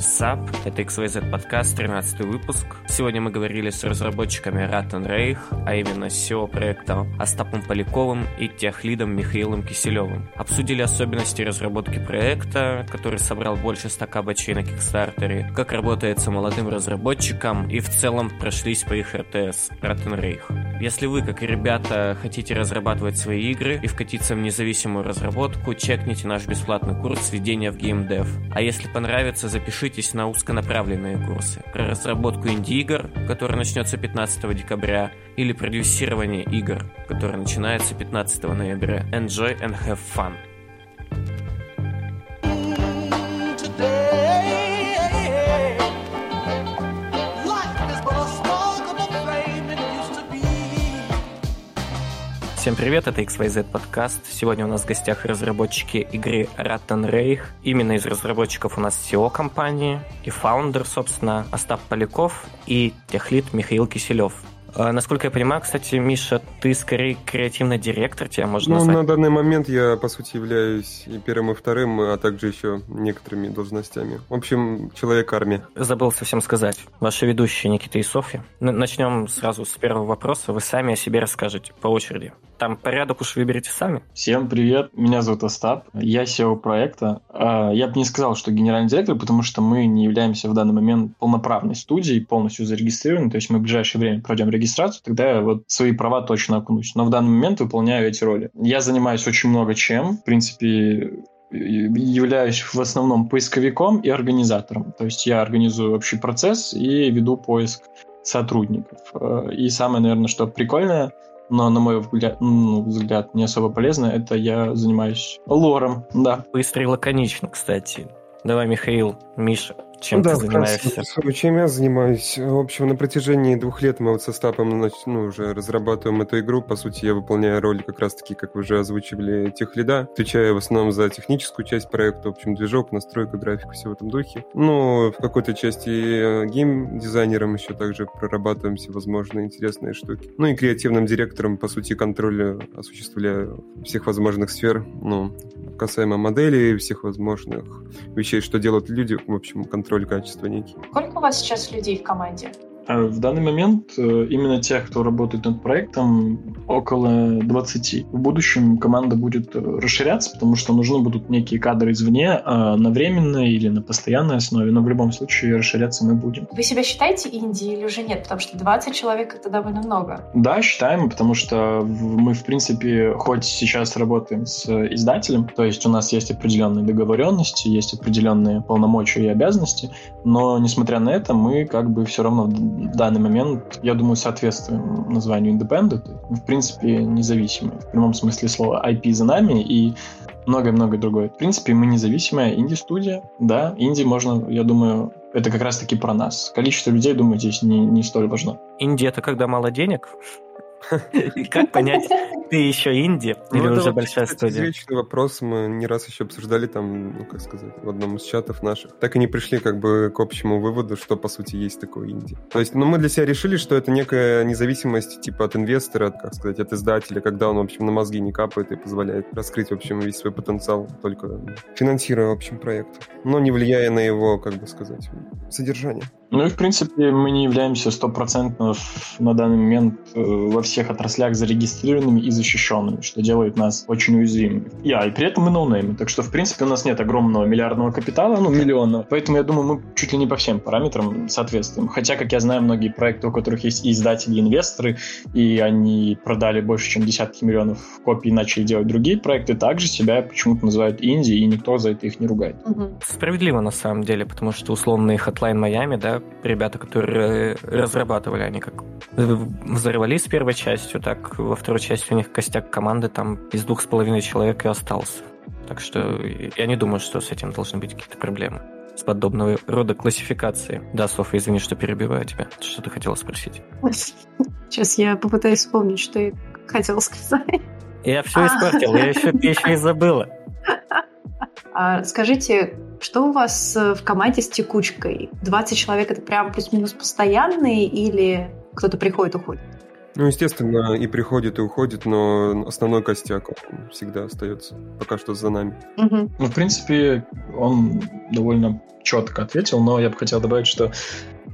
SAP, это XYZ подкаст, 13 выпуск. Сегодня мы говорили с разработчиками Rat Рейх, а именно SEO проекта Остапом Поляковым и техлидом Михаилом Киселевым. Обсудили особенности разработки проекта, который собрал больше 100 кабачей на Кикстартере, как работается молодым разработчикам и в целом прошлись по их РТС, Rat Рейх. Если вы, как и ребята, хотите разрабатывать свои игры и вкатиться в независимую разработку, чекните наш бесплатный курс введения в геймдев. А если понравится, запишитесь на узконаправленные курсы про разработку инди-игр, который начнется 15 декабря, или продюсирование игр, которое начинается 15 ноября. Enjoy and have fun! Всем привет, это XYZ подкаст. Сегодня у нас в гостях разработчики игры Rattan Reich. Именно из разработчиков у нас SEO компании и фаундер, собственно, Остап Поляков и техлит Михаил Киселев. А, насколько я понимаю, кстати, Миша, ты скорее креативный директор, тебя можно ну, назвать? на данный момент я, по сути, являюсь и первым, и вторым, а также еще некоторыми должностями. В общем, человек-армия. Забыл совсем сказать. Ваши ведущие Никита и Софья. Начнем сразу с первого вопроса. Вы сами о себе расскажете по очереди. Там порядок уж выберите сами. Всем привет, меня зовут Остап, я SEO проекта. А, я бы не сказал, что генеральный директор, потому что мы не являемся в данный момент полноправной студией, полностью зарегистрированы, то есть мы в ближайшее время пройдем регистрацию, тогда я вот свои права точно окунусь. Но в данный момент выполняю эти роли. Я занимаюсь очень много чем, в принципе, являюсь в основном поисковиком и организатором. То есть я организую общий процесс и веду поиск сотрудников. А, и самое, наверное, что прикольное – но, на мой взгляд, ну, взгляд, не особо полезно, это я занимаюсь лором, да. Быстро и лаконично, кстати. Давай, Михаил, Миша, чем да, ты занимаешься? Чем я занимаюсь? В общем, на протяжении двух лет мы вот со Стапом ну, уже разрабатываем эту игру. По сути, я выполняю роль как раз-таки, как вы уже озвучивали, тех лида. Отвечаю в основном за техническую часть проекта, в общем, движок, настройка, графику, все в этом духе. Ну, в какой-то части э, гейм-дизайнером еще также прорабатываем всевозможные интересные штуки. Ну и креативным директором, по сути, контроль осуществляю всех возможных сфер, ну, касаемо моделей, всех возможных вещей, что делают люди, в общем, контроль контроль качества некий. Сколько у вас сейчас людей в команде? А в данный момент э, именно тех, кто работает над проектом, около 20. В будущем команда будет э, расширяться, потому что нужны будут некие кадры извне а на временной или на постоянной основе, но в любом случае расширяться мы будем. Вы себя считаете инди или уже нет? Потому что 20 человек — это довольно много. Да, считаем, потому что мы, в принципе, хоть сейчас работаем с издателем, то есть у нас есть определенные договоренности, есть определенные полномочия и обязанности, но, несмотря на это, мы как бы все равно данный момент, я думаю, соответствуем названию independent. В принципе, независимые. В прямом смысле слова. IP за нами и многое-многое другое. В принципе, мы независимая инди-студия. Да, инди можно, я думаю, это как раз-таки про нас. Количество людей, думаю, здесь не, не столь важно. Инди — это когда мало денег? Как понять, ты еще инди или ну, уже большая студия? Вечный вопрос мы не раз еще обсуждали там, ну как сказать, в одном из чатов наших. Так и не пришли как бы к общему выводу, что по сути есть такое инди. То есть, ну мы для себя решили, что это некая независимость типа от инвестора, как сказать, от издателя, когда он, в общем, на мозги не капает и позволяет раскрыть, в общем, весь свой потенциал, только финансируя, в общем, проект, но не влияя на его, как бы сказать, содержание. Ну и, в принципе, мы не являемся стопроцентно на данный момент э, во всех отраслях зарегистрированными и защищенными, что делает нас очень уязвимыми. Я, и при этом мы ноунеймы, так что, в принципе, у нас нет огромного миллиардного капитала, ну, миллиона, поэтому, я думаю, мы чуть ли не по всем параметрам соответствуем. Хотя, как я знаю, многие проекты, у которых есть и издатели, и инвесторы, и они продали больше, чем десятки миллионов копий, начали делать другие проекты, также себя почему-то называют инди, и никто за это их не ругает. Угу. Справедливо, на самом деле, потому что условный Hotline Miami, да, ребята, которые разрабатывали, они как взорвались с первой частью, так во второй части у них костяк команды там из двух с половиной человек и остался. Так что я не думаю, что с этим должны быть какие-то проблемы с подобного рода классификацией. Да, Софа, извини, что перебиваю тебя. Что ты хотела спросить? Сейчас я попытаюсь вспомнить, что я хотела сказать. Я все испортил, я еще, еще и забыла. А скажите, что у вас э, в команде с текучкой? 20 человек это прям плюс-минус постоянные или кто-то приходит, уходит? Ну, естественно, и приходит, и уходит, но основной костяк всегда остается пока что за нами. Угу. Ну, в принципе, он довольно четко ответил, но я бы хотел добавить, что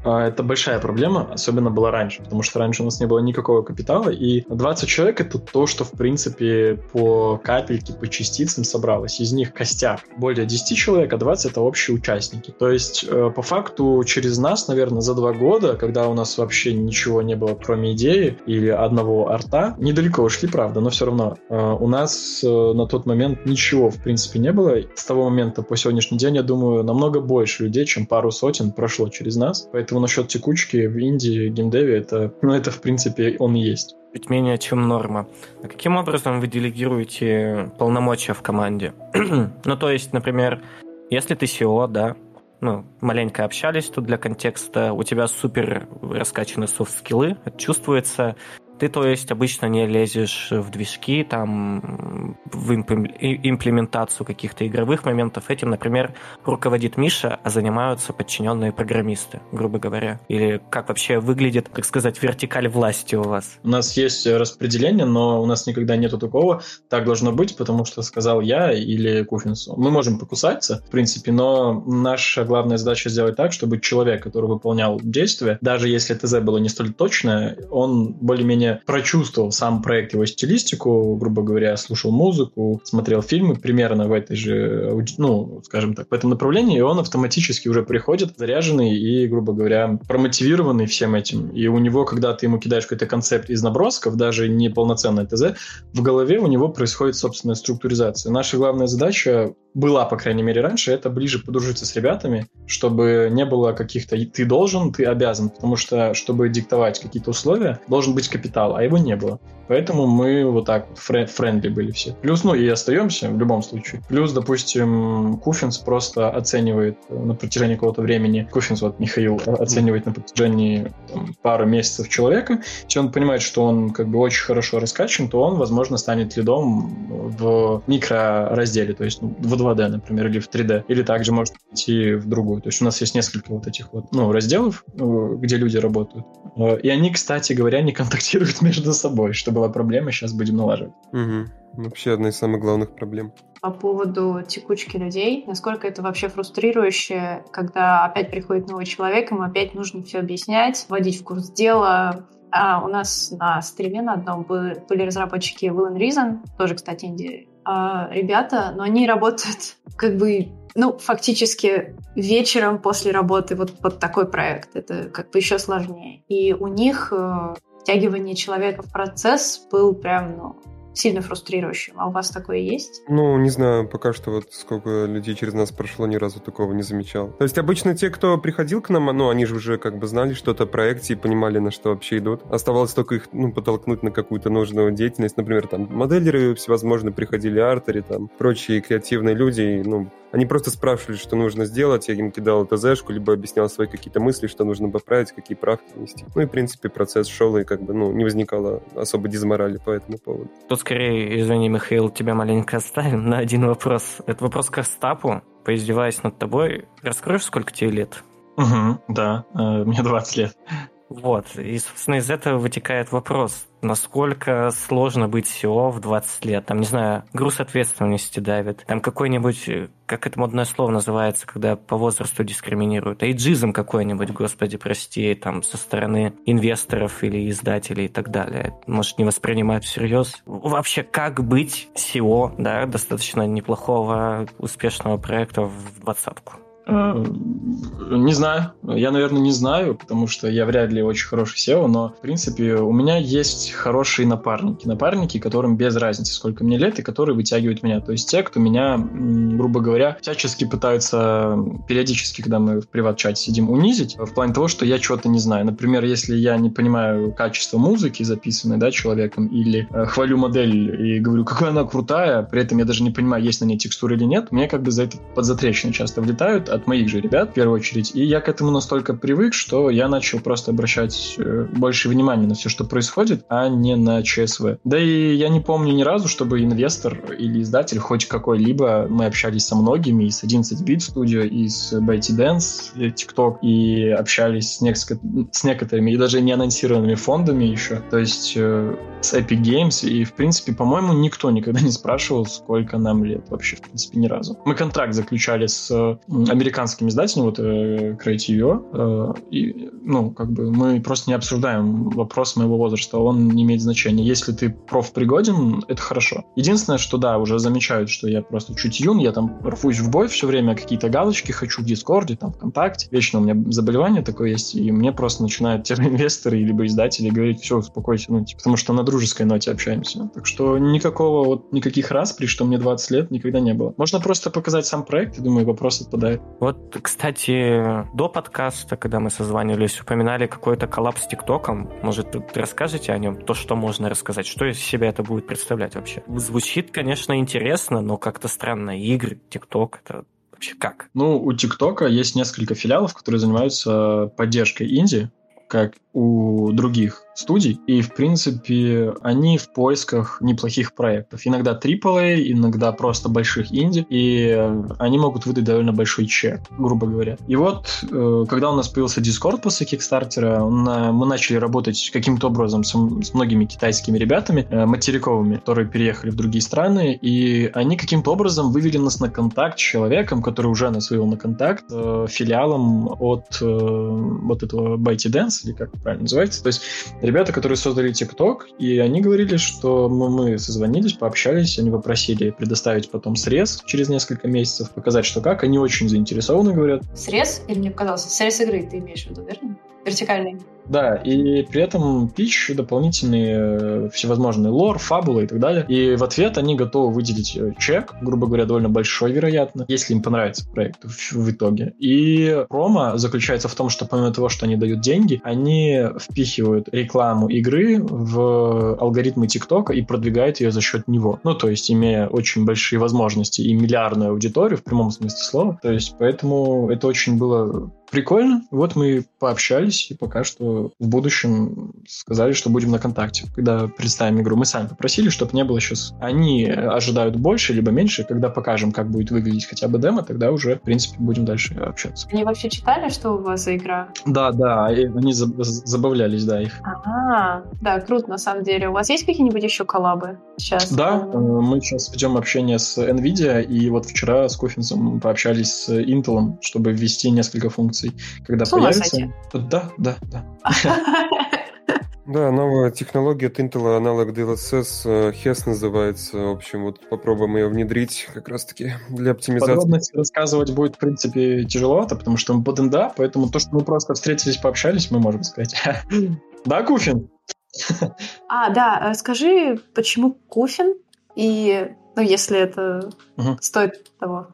это большая проблема, особенно была раньше, потому что раньше у нас не было никакого капитала, и 20 человек — это то, что, в принципе, по капельке, по частицам собралось. Из них костяк более 10 человек, а 20 — это общие участники. То есть, э, по факту, через нас, наверное, за два года, когда у нас вообще ничего не было, кроме идеи или одного арта, недалеко ушли, правда, но все равно, э, у нас э, на тот момент ничего, в принципе, не было. С того момента по сегодняшний день, я думаю, намного больше людей, чем пару сотен прошло через нас. Поэтому Поэтому насчет текучки в Индии, геймдеве, это, ну, это, в принципе, он и есть. Чуть менее, чем норма. А каким образом вы делегируете полномочия в команде? ну, то есть, например, если ты SEO, да, ну, маленько общались тут для контекста, у тебя супер раскачаны софт-скиллы, это чувствуется, ты, то есть, обычно не лезешь в движки, там, в имплементацию каких-то игровых моментов. Этим, например, руководит Миша, а занимаются подчиненные программисты, грубо говоря. Или как вообще выглядит, так сказать, вертикаль власти у вас? У нас есть распределение, но у нас никогда нету такого. Так должно быть, потому что сказал я или Куфинсу. Мы можем покусаться, в принципе, но наша главная задача сделать так, чтобы человек, который выполнял действие, даже если ТЗ было не столь точное, он более-менее более прочувствовал сам проект, его стилистику, грубо говоря, слушал музыку, смотрел фильмы примерно в этой же, ну, скажем так, в этом направлении, и он автоматически уже приходит заряженный и, грубо говоря, промотивированный всем этим. И у него, когда ты ему кидаешь какой-то концепт из набросков, даже не полноценное ТЗ, в голове у него происходит собственная структуризация. Наша главная задача была, по крайней мере, раньше, это ближе подружиться с ребятами, чтобы не было каких-то «ты должен», «ты обязан», потому что, чтобы диктовать какие-то условия, должен быть капитал, а его не было. Поэтому мы вот так вот friendly были все. Плюс, ну и остаемся в любом случае. Плюс, допустим, Куфинс просто оценивает на протяжении какого-то времени, Куфинс, вот Михаил, оценивает на протяжении там, пары месяцев человека. Если он понимает, что он как бы очень хорошо раскачан, то он, возможно, станет lead ом в микроразделе, то есть ну, в 2D, например, или в 3D. Или также может идти в другую. То есть у нас есть несколько вот этих вот ну, разделов, где люди работают. И они, кстати говоря, не контактируют между собой, чтобы была проблема, сейчас будем налаживать. Угу. Вообще одна из самых главных проблем. По поводу текучки людей, насколько это вообще фрустрирующе, когда опять приходит новый человек, ему опять нужно все объяснять, вводить в курс дела. А у нас на стриме на одном были, разработчики Will Reason, тоже, кстати, Индии, а, ребята, но они работают как бы ну, фактически вечером после работы вот, вот такой проект. Это как бы еще сложнее. И у них э, втягивание человека в процесс был прям, ну, сильно фрустрирующим. А у вас такое есть? Ну, не знаю, пока что вот сколько людей через нас прошло, ни разу такого не замечал. То есть обычно те, кто приходил к нам, ну, они же уже как бы знали что-то о проекте и понимали, на что вообще идут. Оставалось только их, ну, подтолкнуть на какую-то нужную деятельность. Например, там, моделеры всевозможно приходили, артеры, там, прочие креативные люди, и, ну, они просто спрашивали, что нужно сделать, я им кидал ТЗшку, либо объяснял свои какие-то мысли, что нужно поправить, какие правки внести. Ну и, в принципе, процесс шел, и как бы, ну, не возникало особо дизморали по этому поводу. Тут скорее, извини, Михаил, тебя маленько оставим на один вопрос. Это вопрос к Остапу. Поиздеваясь над тобой, раскроешь, сколько тебе лет? Угу, да, э, мне 20 лет. Вот, и, собственно, из этого вытекает вопрос, насколько сложно быть SEO в 20 лет. Там, не знаю, груз ответственности давит. Там какой-нибудь, как это модное слово называется, когда по возрасту дискриминируют. Эйджизм какой-нибудь, господи, прости, там, со стороны инвесторов или издателей и так далее. Может, не воспринимать всерьез. Вообще, как быть SEO, да, достаточно неплохого, успешного проекта в двадцатку? Э, не знаю. Я, наверное, не знаю, потому что я вряд ли очень хороший SEO, но, в принципе, у меня есть хорошие напарники. Напарники, которым без разницы, сколько мне лет, и которые вытягивают меня. То есть те, кто меня, грубо говоря, всячески пытаются периодически, когда мы в приват-чате сидим, унизить, в плане того, что я чего-то не знаю. Например, если я не понимаю качество музыки, записанной да, человеком, или э, хвалю модель и говорю, какая она крутая, при этом я даже не понимаю, есть на ней текстура или нет, мне как бы за это подзатрещины часто влетают, от моих же ребят, в первую очередь. И я к этому настолько привык, что я начал просто обращать э, больше внимания на все, что происходит, а не на ЧСВ. Да и я не помню ни разу, чтобы инвестор или издатель хоть какой-либо, мы общались со многими, и с 11-бит Studio, и с ByteDance, и TikTok, и общались с, несколько, с некоторыми, и даже не анонсированными фондами еще, то есть э, с Epic Games, и, в принципе, по-моему, никто никогда не спрашивал, сколько нам лет вообще, в принципе, ни разу. Мы контракт заключали с американским издателем, вот э, Creative, э, и, ну, как бы мы просто не обсуждаем вопрос моего возраста, он не имеет значения. Если ты профпригоден, это хорошо. Единственное, что, да, уже замечают, что я просто чуть юн, я там рвусь в бой все время, какие-то галочки хочу в Дискорде, там, ВКонтакте. Вечно у меня заболевание такое есть, и мне просто начинают те инвесторы либо издатели говорить, все, успокойся, ну, типа, потому что на дружеской ноте общаемся. Так что никакого вот, никаких распри, что мне 20 лет, никогда не было. Можно просто показать сам проект, и думаю, вопрос отпадает. Вот, кстати, до подкаста, когда мы созванивались, упоминали какой-то коллапс с ТикТоком. Может, расскажете о нем? То, что можно рассказать? Что из себя это будет представлять вообще? Звучит, конечно, интересно, но как-то странно. Игры, ТикТок, это вообще как? Ну, у ТикТока есть несколько филиалов, которые занимаются поддержкой инди, как у других студий, и, в принципе, они в поисках неплохих проектов. Иногда AAA, иногда просто больших инди, и они могут выдать довольно большой чек, грубо говоря. И вот, э, когда у нас появился Discord после Кикстартера, мы начали работать каким-то образом с, с многими китайскими ребятами, э, материковыми, которые переехали в другие страны, и они каким-то образом вывели нас на контакт с человеком, который уже нас вывел на контакт, э, филиалом от вот этого ByteDance, или как правильно называется. То есть ребята, которые создали TikTok, и они говорили, что мы созвонились, пообщались, они попросили предоставить потом срез через несколько месяцев, показать, что как. Они очень заинтересованы, говорят. Срез? Или мне показалось, срез игры ты имеешь в виду, верно? Вертикальный. Да, и при этом пич дополнительные э, всевозможные лор, фабулы и так далее. И в ответ они готовы выделить э, чек, грубо говоря, довольно большой, вероятно, если им понравится проект в, в итоге. И промо заключается в том, что помимо того, что они дают деньги, они впихивают рекламу игры в алгоритмы ТикТока и продвигают ее за счет него. Ну, то есть, имея очень большие возможности и миллиардную аудиторию в прямом смысле слова. То есть, поэтому это очень было прикольно. Вот мы пообщались, и пока что в будущем сказали, что будем на контакте, когда представим игру. Мы сами попросили, чтобы не было сейчас... Они ожидают больше, либо меньше. Когда покажем, как будет выглядеть хотя бы демо, тогда уже, в принципе, будем дальше общаться. Они вообще читали, что у вас за игра? Да, да, они забавлялись, да, их. Ага, да, круто, на самом деле. У вас есть какие-нибудь еще коллабы сейчас? Да, э, мы сейчас ведем общение с NVIDIA, и вот вчера с Кофинсом пообщались с Intel, чтобы ввести несколько функций, когда С появится. Да, да, да. Да, новая технология от Intel, аналог DLSS, HES называется. В общем, вот попробуем ее внедрить как раз-таки для оптимизации. Подробности рассказывать будет, в принципе, тяжеловато, потому что мы под НДА, поэтому то, что мы просто встретились, пообщались, мы можем сказать. Да, Куфин? А, да, скажи, почему Куфин? И, ну, если это стоит того.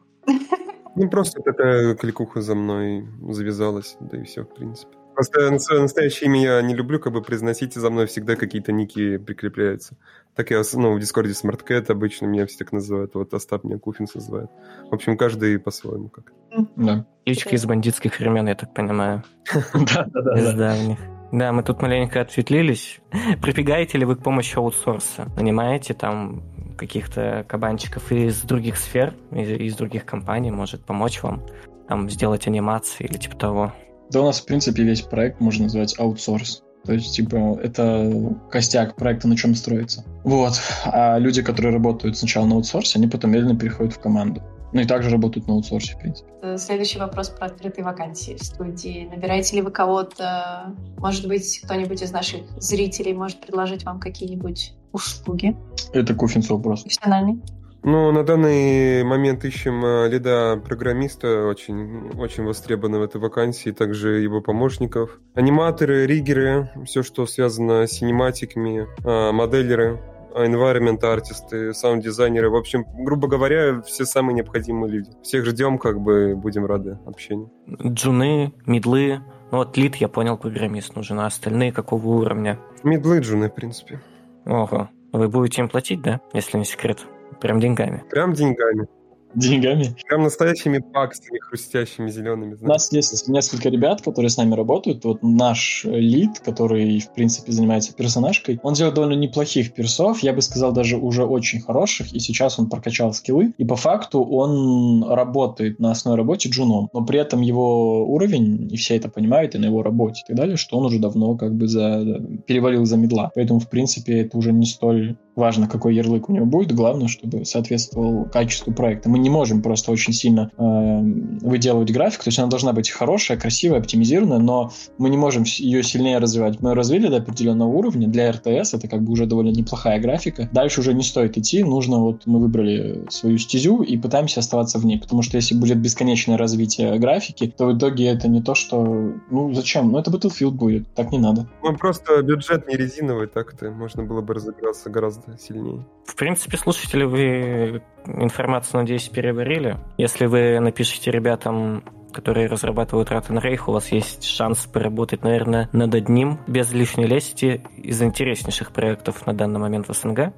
Ну, просто такая кликуха за мной завязалась, да и все, в принципе. Просто настоящее имя я не люблю, как бы произносить, за мной всегда какие-то ники прикрепляются. Так я, ну, в Дискорде SmartCat обычно меня все так называют, вот Остап меня Куфинс называет. В общем, каждый по-своему как. Да. Кличка из бандитских времен, я так понимаю. Да, да, да. Из давних. Да, мы тут маленько отсветлились. Прибегаете ли вы к помощи аутсорса? Нанимаете там каких-то кабанчиков из других сфер, из, из других компаний, может помочь вам там сделать анимации или типа того? Да у нас, в принципе, весь проект можно назвать аутсорс. То есть, типа, это костяк проекта, на чем строится. Вот. А люди, которые работают сначала на аутсорсе, они потом медленно переходят в команду. Ну и также работают на аутсорсе, в принципе. Э, следующий вопрос про открытые вакансии в студии. Набираете ли вы кого-то? Может быть, кто-нибудь из наших зрителей может предложить вам какие-нибудь услуги? Это кофинс вопрос. Профессиональный. Ну, на данный момент ищем э, лида программиста, очень, очень востребованы в этой вакансии, также его помощников. Аниматоры, риггеры, все, что связано с синематиками, э, моделеры, environment артисты, саунд-дизайнеры. В общем, грубо говоря, все самые необходимые люди. Всех ждем, как бы будем рады общению. Джуны, мидлы, ну вот лид, я понял, программист нужен, а остальные какого уровня? Мидлы джуны, в принципе. Ого. Вы будете им платить, да, если не секрет? Прям деньгами? Прям деньгами. Деньгами. Прям настоящими баксами, хрустящими зелеными. У нас есть несколько ребят, которые с нами работают. Вот наш лид, который, в принципе, занимается персонажкой, он делает довольно неплохих персов, я бы сказал, даже уже очень хороших, и сейчас он прокачал скиллы, и по факту он работает на основной работе джуном, но при этом его уровень, и все это понимают, и на его работе и так далее, что он уже давно как бы за, перевалил за медла. Поэтому, в принципе, это уже не столь важно, какой ярлык у него будет, главное, чтобы соответствовал качеству проекта. Мы не можем просто очень сильно э, выделывать график, то есть она должна быть хорошая, красивая, оптимизированная, но мы не можем ее сильнее развивать. Мы развили до определенного уровня, для РТС это как бы уже довольно неплохая графика. Дальше уже не стоит идти, нужно вот мы выбрали свою стезю и пытаемся оставаться в ней, потому что если будет бесконечное развитие графики, то в итоге это не то, что, ну зачем, ну это Battlefield будет, так не надо. Ну просто бюджет не резиновый, так-то можно было бы разыграться гораздо сильнее. В принципе, слушатели, вы информацию, надеюсь, переварили. Если вы напишите ребятам которые разрабатывают Рейх, у вас есть шанс поработать, наверное, над одним, без лишней лести, из интереснейших проектов на данный момент в СНГ.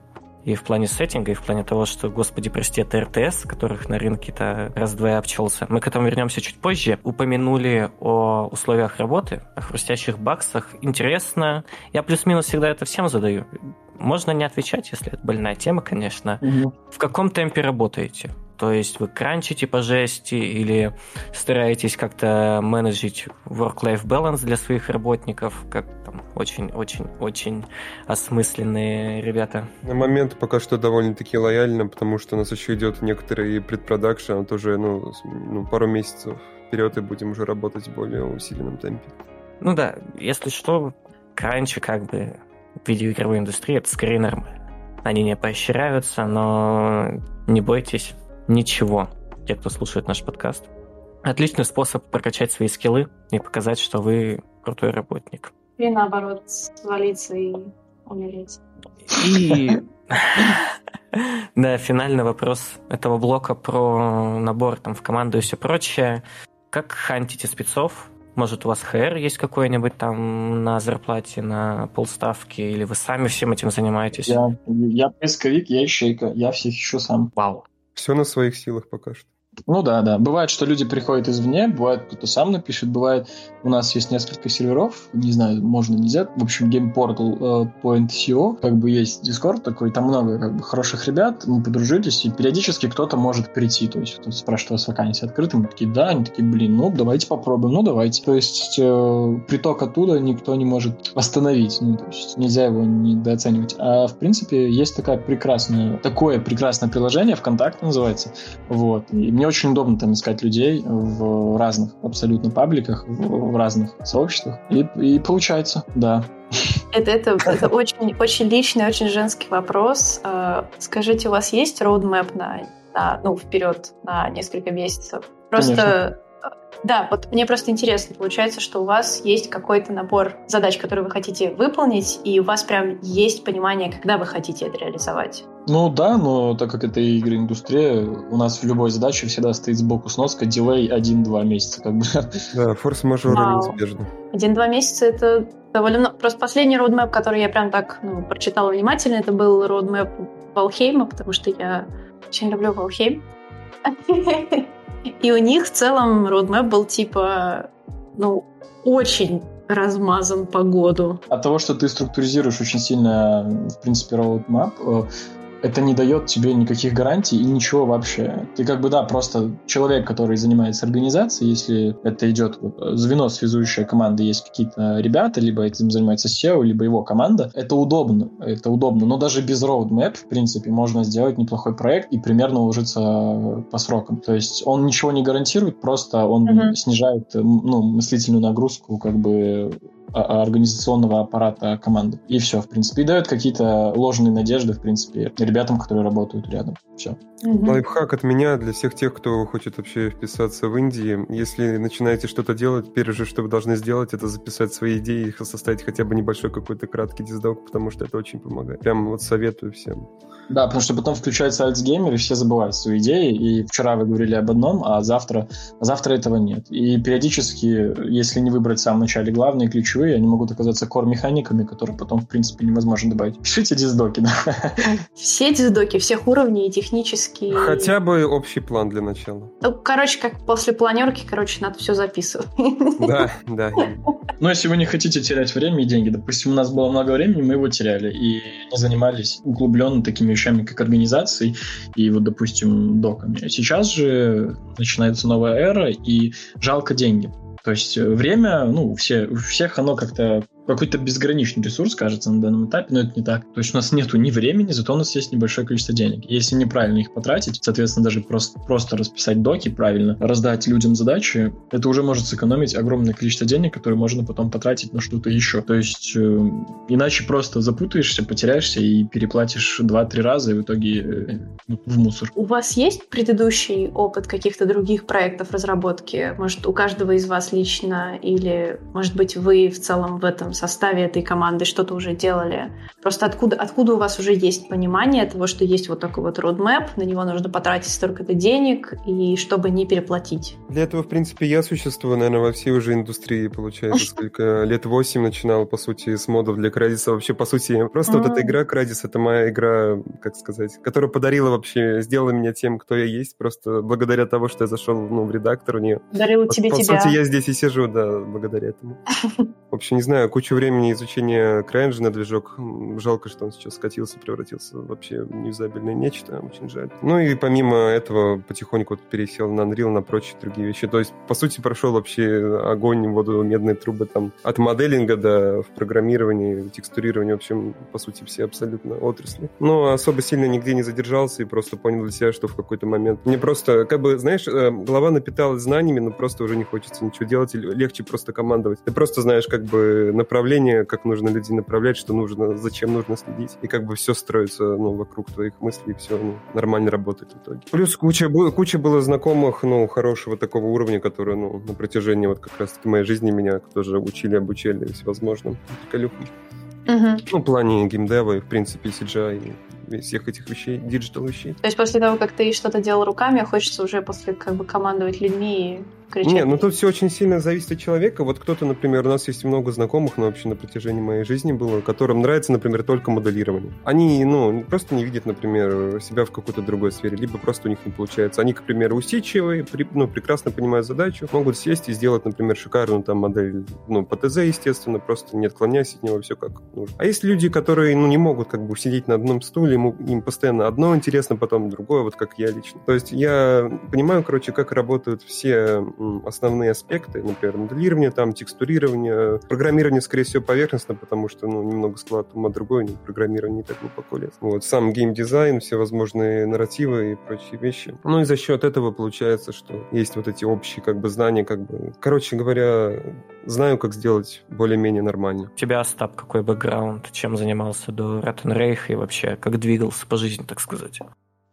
И в плане сеттинга, и в плане того, что, господи, прости, это РТС, которых на рынке-то раз-два обчелся. Мы к этому вернемся чуть позже. Упомянули о условиях работы, о хрустящих баксах. Интересно. Я плюс-минус всегда это всем задаю. Можно не отвечать, если это больная тема, конечно. Угу. В каком темпе работаете? То есть вы кранчите по жести или стараетесь как-то менеджить work-life balance для своих работников, как там очень-очень-очень осмысленные ребята? На момент пока что довольно-таки лояльно, потому что у нас еще идет некоторый предпродакшн, а тоже ну, ну, пару месяцев вперед и будем уже работать в более усиленном темпе. Ну да, если что, кранчи как бы в видеоигровой индустрии это скорее нормально. Они не поощряются, но не бойтесь ничего, те, кто слушает наш подкаст. Отличный способ прокачать свои скиллы и показать, что вы крутой работник. И наоборот, свалиться и умереть. И... Да, финальный вопрос этого блока про набор там в команду и все прочее. Как хантите спецов? Может, у вас ХР есть какой-нибудь там на зарплате, на полставки, или вы сами всем этим занимаетесь? Я, я поисковик, я ищейка, я всех ищу сам. Вау. Все на своих силах пока что. Ну да, да. Бывает, что люди приходят извне, бывает, кто-то сам напишет, бывает, у нас есть несколько серверов, не знаю, можно, нельзя. В общем, gameportal.co, э, как бы есть Discord такой, там много как бы хороших ребят, мы подружились, и периодически кто-то может прийти, то есть кто-то спрашивает, у вас вакансия открыта, мы такие, да, они такие, блин, ну давайте попробуем, ну давайте. То есть э, приток оттуда никто не может остановить, ну то есть нельзя его недооценивать. А в принципе есть такая прекрасная, такое прекрасное приложение, ВКонтакте называется, вот, и мне очень удобно там искать людей в разных абсолютно пабликах, в в разных сообществах. И, и получается, да. Это, это, это очень, очень личный, очень женский вопрос. А, скажите, у вас есть роудмэп на, на, ну, вперед на несколько месяцев? Просто Конечно. Да, вот мне просто интересно, получается, что у вас есть какой-то набор задач, которые вы хотите выполнить, и у вас прям есть понимание, когда вы хотите это реализовать. Ну да, но так как это игры индустрия, у нас в любой задаче всегда стоит сбоку сноска дилей 1-2 месяца. Как бы. Да, форс-мажоры неизбежны. Один-два месяца это довольно много. Просто последний роудмэп, который я прям так ну, прочитала внимательно, это был роудмэп Валхейма, потому что я очень люблю Валхейм. И у них в целом roadmap был типа, ну, очень размазан по году. От того, что ты структуризируешь очень сильно, в принципе, roadmap, э, это не дает тебе никаких гарантий и ничего вообще. Ты как бы, да, просто человек, который занимается организацией, если это идет вот, звено, связующее команды, есть какие-то ребята, либо этим занимается SEO, либо его команда, это удобно, это удобно. Но даже без roadmap, в принципе, можно сделать неплохой проект и примерно уложиться по срокам. То есть он ничего не гарантирует, просто он uh-huh. снижает ну, мыслительную нагрузку как бы организационного аппарата команды. И все, в принципе. И дает какие-то ложные надежды, в принципе, ребятам, которые работают рядом. Все. Угу. Лайфхак от меня для всех тех, кто хочет вообще вписаться в Индии. Если начинаете что-то делать, первое же, что вы должны сделать, это записать свои идеи, их составить хотя бы небольшой какой-то краткий диздок, потому что это очень помогает. Прям вот советую всем. Да, потому что потом включается Альцгеймер, и все забывают свои идеи, и вчера вы говорили об одном, а завтра, а завтра этого нет. И периодически, если не выбрать в самом начале главные ключевые, они могут оказаться кор-механиками, которые потом, в принципе, невозможно добавить. Пишите диздоки, да. Все диздоки, всех уровней, технические. Хотя бы общий план для начала. Ну, короче, как после планерки, короче, надо все записывать. Да, да. Но если вы не хотите терять время и деньги, допустим, у нас было много времени, мы его теряли и не занимались углубленно такими вещами, как организацией и вот, допустим, доками. Сейчас же начинается новая эра, и жалко деньги. То есть э, время, ну, все, у всех оно как-то какой-то безграничный ресурс, кажется, на данном этапе, но это не так. То есть у нас нету ни времени, зато у нас есть небольшое количество денег. Если неправильно их потратить, соответственно, даже просто, просто расписать доки правильно, раздать людям задачи, это уже может сэкономить огромное количество денег, которые можно потом потратить на что-то еще. То есть э, иначе просто запутаешься, потеряешься и переплатишь 2-3 раза, и в итоге э, в мусор. У вас есть предыдущий опыт каких-то других проектов разработки? Может, у каждого из вас лично или, может быть, вы в целом в этом составе этой команды что-то уже делали. Просто откуда, откуда у вас уже есть понимание того, что есть вот такой вот roadmap, на него нужно потратить столько-то денег, и чтобы не переплатить? Для этого, в принципе, я существую, наверное, во всей уже индустрии, получается, сколько лет восемь начинал, по сути, с модов для Крадиса. Вообще, по сути, просто вот эта игра Крадис, это моя игра, как сказать, которая подарила вообще, сделала меня тем, кто я есть, просто благодаря того, что я зашел ну, в редактор у нее. Дарила тебе по тебя. сути, я здесь и сижу, да, благодаря этому. В общем, не знаю, кучу времени изучения CryEngine движок. Жалко, что он сейчас скатился, превратился вообще в неюзабельное нечто. Очень жаль. Ну и помимо этого потихоньку пересел на Unreal, на прочие другие вещи. То есть, по сути, прошел вообще огонь, воду, медные трубы там от моделинга до в программировании, текстурировании, в общем, по сути, все абсолютно отрасли. Но особо сильно нигде не задержался и просто понял для себя, что в какой-то момент мне просто, как бы, знаешь, э, голова напиталась знаниями, но просто уже не хочется ничего делать, легче просто командовать. Ты просто знаешь, как бы, направление, как нужно людей направлять, что нужно, зачем нужно следить. И как бы все строится ну, вокруг твоих мыслей, и все ну, нормально работает в итоге. Плюс куча, куча было знакомых, ну, хорошего такого уровня, которые, ну, на протяжении вот как раз-таки моей жизни меня тоже учили, обучали всевозможным приколюхам. Угу. Ну, в плане геймдева и, в принципе, CGI и всех этих вещей, digital вещей. То есть после того, как ты что-то делал руками, хочется уже после как бы командовать людьми и кричать. Не, ну тут все очень сильно зависит от человека. Вот кто-то, например, у нас есть много знакомых, но вообще на протяжении моей жизни было, которым нравится, например, только моделирование. Они, ну, просто не видят, например, себя в какой-то другой сфере, либо просто у них не получается. Они, к примеру, усидчивые, при, ну, прекрасно понимают задачу, могут сесть и сделать, например, шикарную там модель, ну, по ТЗ, естественно, просто не отклоняясь от него, все как нужно. А есть люди, которые, ну, не могут как бы сидеть на одном стуле, ему, им постоянно одно интересно, потом другое, вот как я лично. То есть я понимаю, короче, как работают все основные аспекты, например, моделирование, там, текстурирование, программирование, скорее всего, поверхностно, потому что, ну, немного склад ума другой, программирование не так глубоко лет. Вот, сам геймдизайн, все возможные нарративы и прочие вещи. Ну, и за счет этого получается, что есть вот эти общие, как бы, знания, как бы, короче говоря, знаю, как сделать более-менее нормально. У тебя, Остап, какой бэкграунд? Чем занимался до Рейха и вообще как двигался по жизни, так сказать?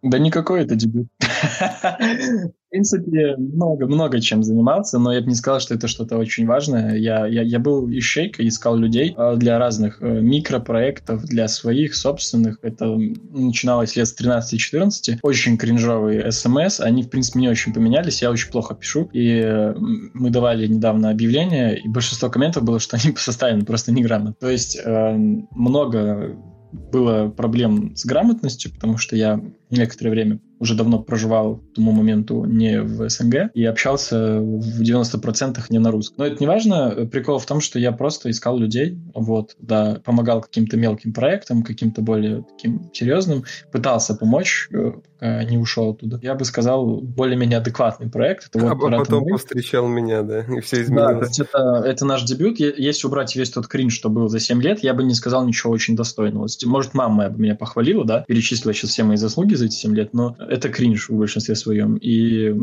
Да никакой это дебют. В принципе, много, много чем занимался, но я бы не сказал, что это что-то очень важное. Я, я, я был ищейкой, искал людей а, для разных э, микропроектов, для своих собственных. Это начиналось лет с 13-14. Очень кринжовые смс. Они, в принципе, не очень поменялись. Я очень плохо пишу. И э, мы давали недавно объявление, и большинство комментов было, что они составлены просто неграмотно. То есть э, много было проблем с грамотностью, потому что я некоторое время уже давно проживал к тому моменту не в СНГ и общался в 90% не на русском. Но это не важно. Прикол в том, что я просто искал людей, вот, да, помогал каким-то мелким проектам, каким-то более таким серьезным, пытался помочь, э, пока не ушел оттуда. Я бы сказал, более-менее адекватный проект. Это а вот потом повстречал меня, да, и все изменилось. Да, это, это наш дебют. Если убрать весь тот кринж, что был за 7 лет, я бы не сказал ничего очень достойного. Может, мама моя бы меня похвалила, да, перечислила сейчас все мои заслуги за эти 7 лет, но это кринж в большинстве своем. И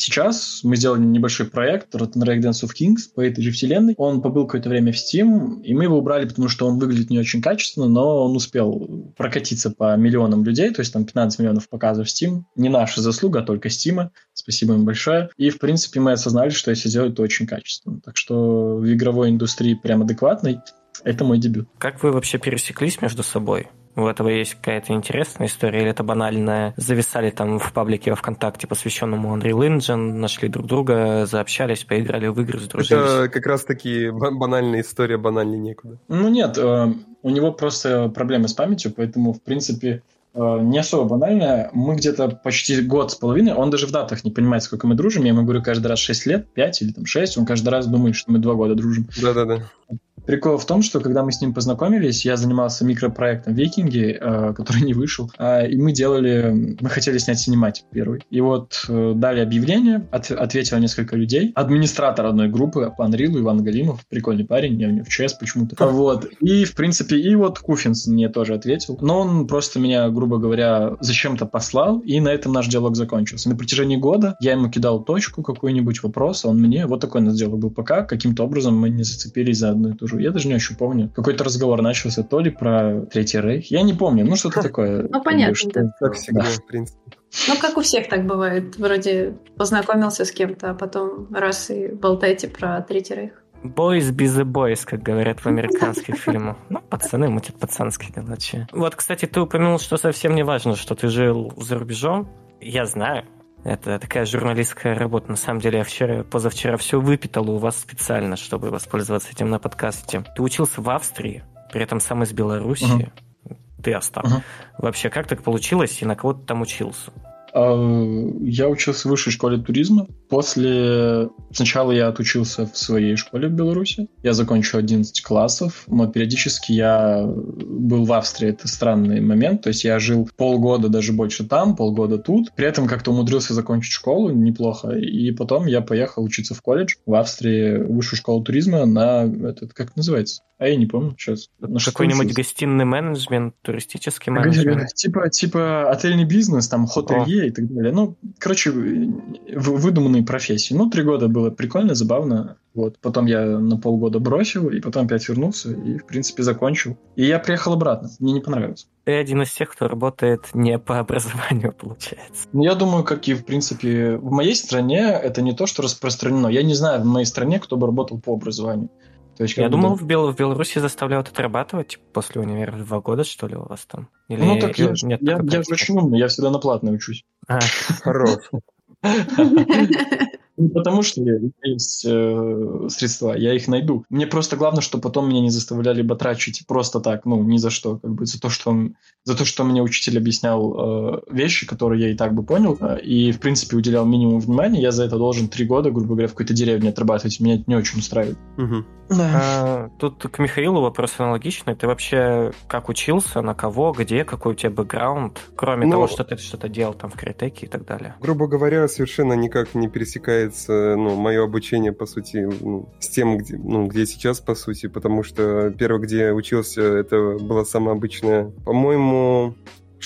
Сейчас мы сделали небольшой проект Rotten Rake Dance of Kings по этой же вселенной. Он побыл какое-то время в Steam, и мы его убрали, потому что он выглядит не очень качественно, но он успел прокатиться по миллионам людей, то есть там 15 миллионов показов в Steam. Не наша заслуга, а только Steam. Спасибо им большое. И, в принципе, мы осознали, что если сделать, то очень качественно. Так что в игровой индустрии прям адекватной. Это мой дебют. Как вы вообще пересеклись между собой? У этого есть какая-то интересная история, или это банальная? Зависали там в паблике во ВКонтакте, посвященному Unreal Engine, нашли друг друга, заобщались, поиграли в игры, сдружились. Это как раз-таки банальная история, банальнее некуда. Ну нет, э, у него просто проблемы с памятью, поэтому, в принципе, э, не особо банальная. Мы где-то почти год с половиной, он даже в датах не понимает, сколько мы дружим. Я ему говорю каждый раз 6 лет, 5 или там 6, он каждый раз думает, что мы 2 года дружим. Да-да-да. Прикол в том, что когда мы с ним познакомились, я занимался микропроектом «Викинги», э, который не вышел, э, и мы делали, мы хотели снять синематик первый. И вот э, дали объявление, от, ответило несколько людей. Администратор одной группы по Unreal, Иван Галимов, прикольный парень, я у него в ЧС почему-то. Вот. И, в принципе, и вот Куфинс мне тоже ответил. Но он просто меня, грубо говоря, зачем-то послал, и на этом наш диалог закончился. На протяжении года я ему кидал точку, какой-нибудь вопрос, а он мне, вот такой у нас диалог был пока, каким-то образом мы не зацепились за одну и ту же я даже не очень помню. Какой-то разговор начался то ли про Третий Рейх. Я не помню, ну что-то такое. Ну, понятно, да. Как всегда, в принципе. Ну, как у всех так бывает. Вроде познакомился с кем-то, а потом раз и болтаете про Третий Рейх. Boys be the boys, как говорят в американских фильмах. Ну, пацаны мутят пацанские мелочи. Вот, кстати, ты упомянул, что совсем не важно, что ты жил за рубежом. Я знаю, это такая журналистская работа. На самом деле, я вчера, позавчера все выпитал у вас специально, чтобы воспользоваться этим на подкасте. Ты учился в Австрии, при этом сам из Беларуси. Uh-huh. Ты, Остап. Uh-huh. Вообще, как так получилось и на кого ты там учился? А, я учился в высшей школе туризма. После... Сначала я отучился в своей школе в Беларуси. Я закончил 11 классов, но периодически я был в Австрии. Это странный момент. То есть я жил полгода, даже больше там, полгода тут. При этом как-то умудрился закончить школу неплохо. И потом я поехал учиться в колледж в Австрии, в высшую школу туризма на этот, как называется? А я не помню сейчас. На Какой-нибудь гостиный менеджмент, туристический менеджмент? Типа, типа отельный бизнес, там, хотелье и так далее. Ну, короче, выдуманные профессии. Ну, три года было прикольно, забавно. Вот. Потом я на полгода бросил, и потом опять вернулся, и, в принципе, закончил. И я приехал обратно. Мне не понравилось. Ты один из тех, кто работает не по образованию, получается. Ну, я думаю, как и, в принципе, в моей стране это не то, что распространено. Я не знаю в моей стране, кто бы работал по образованию. То есть, я думал, да. в, Бел... в Беларуси заставляют отрабатывать типа, после универа два года, что ли, у вас там? Или... Ну, так я, нет, я, я же очень умный, я всегда на платной учусь. А, хорош. Не потому что есть э, средства, я их найду. Мне просто главное, что потом меня не заставляли бы тратить просто так, ну, ни за что, как бы за то, что, за то, что мне учитель объяснял э, вещи, которые я и так бы понял, э, и, в принципе, уделял минимум внимания, я за это должен три года, грубо говоря, в какой-то деревне отрабатывать. Меня это не очень устраивает. Угу. Да. А, тут к Михаилу вопрос аналогичный. Ты вообще как учился, на кого, где, какой у тебя бэкграунд, кроме ну, того, что ты что-то делал там в Критеке и так далее? Грубо говоря, совершенно никак не пересекается пересекается ну, мое обучение, по сути, ну, с тем, где, ну, где сейчас, по сути, потому что первое, где я учился, это была самая обычная. По-моему,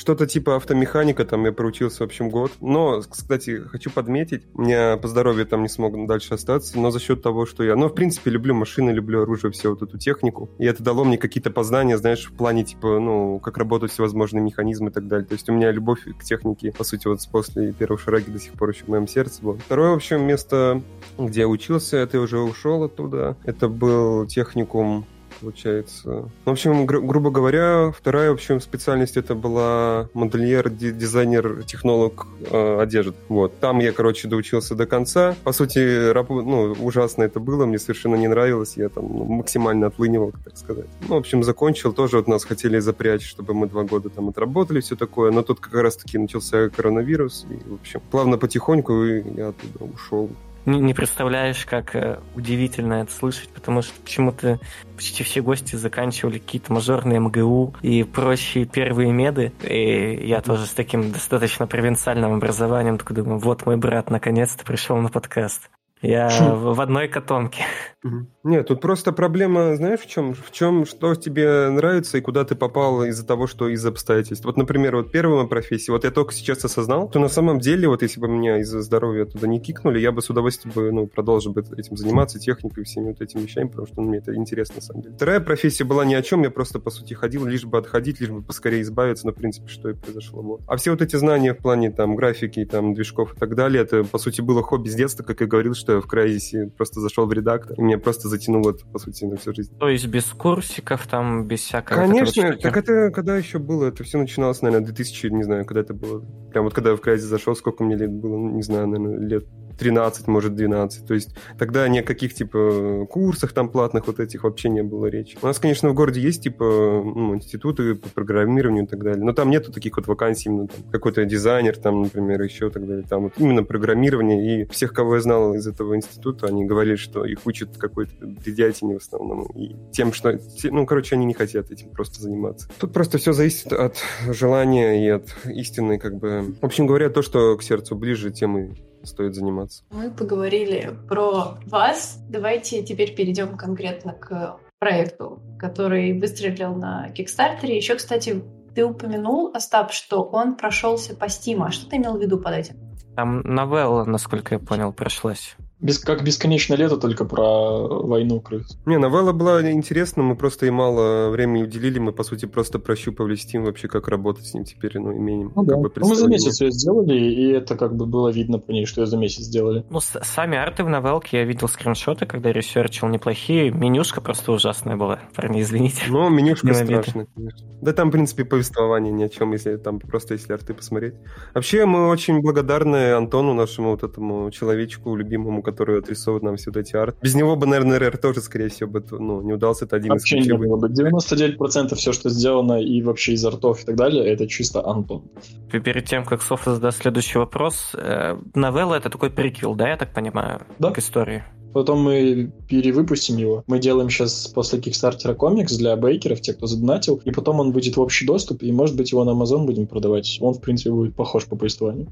что-то типа автомеханика, там я проучился, в общем, год. Но, кстати, хочу подметить, меня по здоровью там не смог дальше остаться, но за счет того, что я, ну, в принципе, люблю машины, люблю оружие, всю вот эту технику, и это дало мне какие-то познания, знаешь, в плане, типа, ну, как работают всевозможные механизмы и так далее. То есть у меня любовь к технике, по сути, вот после первого шараги до сих пор еще в моем сердце было. Второе, в общем, место, где я учился, это я уже ушел оттуда. Это был техникум получается. В общем, гру- грубо говоря, вторая, в общем, специальность это была модельер, дизайнер, технолог э, одежды. Вот. Там я, короче, доучился до конца. По сути, раб- ну, ужасно это было, мне совершенно не нравилось, я там ну, максимально отлынивал, так сказать. Ну, в общем, закончил, тоже вот нас хотели запрячь, чтобы мы два года там отработали, все такое, но тут как раз-таки начался коронавирус, и, в общем, плавно потихоньку я оттуда ушел не, представляешь, как э, удивительно это слышать, потому что почему-то почти все гости заканчивали какие-то мажорные МГУ и прочие первые меды. И я тоже с таким достаточно провинциальным образованием такой думаю, вот мой брат наконец-то пришел на подкаст. Я в одной котомке. Нет, тут просто проблема, знаешь, в чем? В чем, что тебе нравится и куда ты попал из-за того, что из обстоятельств. Вот, например, вот первая профессия, вот я только сейчас осознал, что на самом деле, вот если бы меня из-за здоровья туда не кикнули, я бы с удовольствием бы, ну, продолжил бы этим заниматься, техникой, всеми вот этими вещами, потому что ну, мне это интересно, на самом деле. Вторая профессия была ни о чем, я просто, по сути, ходил, лишь бы отходить, лишь бы поскорее избавиться, но, в принципе, что и произошло. Вот. А все вот эти знания в плане, там, графики, там, движков и так далее, это, по сути, было хобби с детства, как я говорил, что что я в Crysis просто зашел в редактор, и меня просто затянуло по сути, на всю жизнь. То есть без курсиков, там, без всякого... Конечно, так это когда еще было? Это все начиналось, наверное, 2000, не знаю, когда это было. Прям вот когда я в Crysis зашел, сколько мне лет было, не знаю, наверное, лет 13, может, 12. То есть тогда ни о каких, типа, курсах там платных вот этих вообще не было речи. У нас, конечно, в городе есть, типа, ну, институты по программированию и так далее, но там нету таких вот вакансий, именно там какой-то дизайнер, там, например, еще так далее. Там вот именно программирование. И всех, кого я знал из этого института, они говорили, что их учат какой-то бредятине в основном. И тем, что... Ну, короче, они не хотят этим просто заниматься. Тут просто все зависит от желания и от истины, как бы... В общем говоря, то, что к сердцу ближе, тем и стоит заниматься. Мы поговорили про вас. Давайте теперь перейдем конкретно к проекту, который выстрелил на Кикстартере. Еще, кстати, ты упомянул, Остап, что он прошелся по Стиму. А что ты имел в виду под этим? Там новелла, насколько я понял, прошлась. Без, как бесконечное лето, только про войну крыс. Не, новелла была интересна, мы просто ей мало времени уделили, мы, по сути, просто прощупывали Steam вообще, как работать с ним теперь, ну, имеем. Ну, да. ну, мы за месяц ее сделали, и это как бы было видно по ней, что ее за месяц сделали. Ну, сами арты в новелке, я видел скриншоты, когда ресерчил неплохие, менюшка просто ужасная была, парни, извините. Ну, менюшка страшная, конечно. Да там, в принципе, повествование ни о чем, если там просто если арты посмотреть. Вообще, мы очень благодарны Антону, нашему вот этому человечку любимому, который отрисовывает нам все вот эти арт. Без него бы, наверное, РР тоже, скорее всего, бы ну, не удался. Это один вообще из не было бы. 99% все, что сделано и вообще из артов и так далее, это чисто Антон. Перед тем, как Софа задаст следующий вопрос, э, новелла — это такой приквел, да, я так понимаю, да. к истории? Потом мы перевыпустим его. Мы делаем сейчас после Kickstarter комикс для бейкеров, тех, кто задонатил, и потом он будет в общий доступ, и, может быть, его на Amazon будем продавать. Он, в принципе, будет похож по повествованию.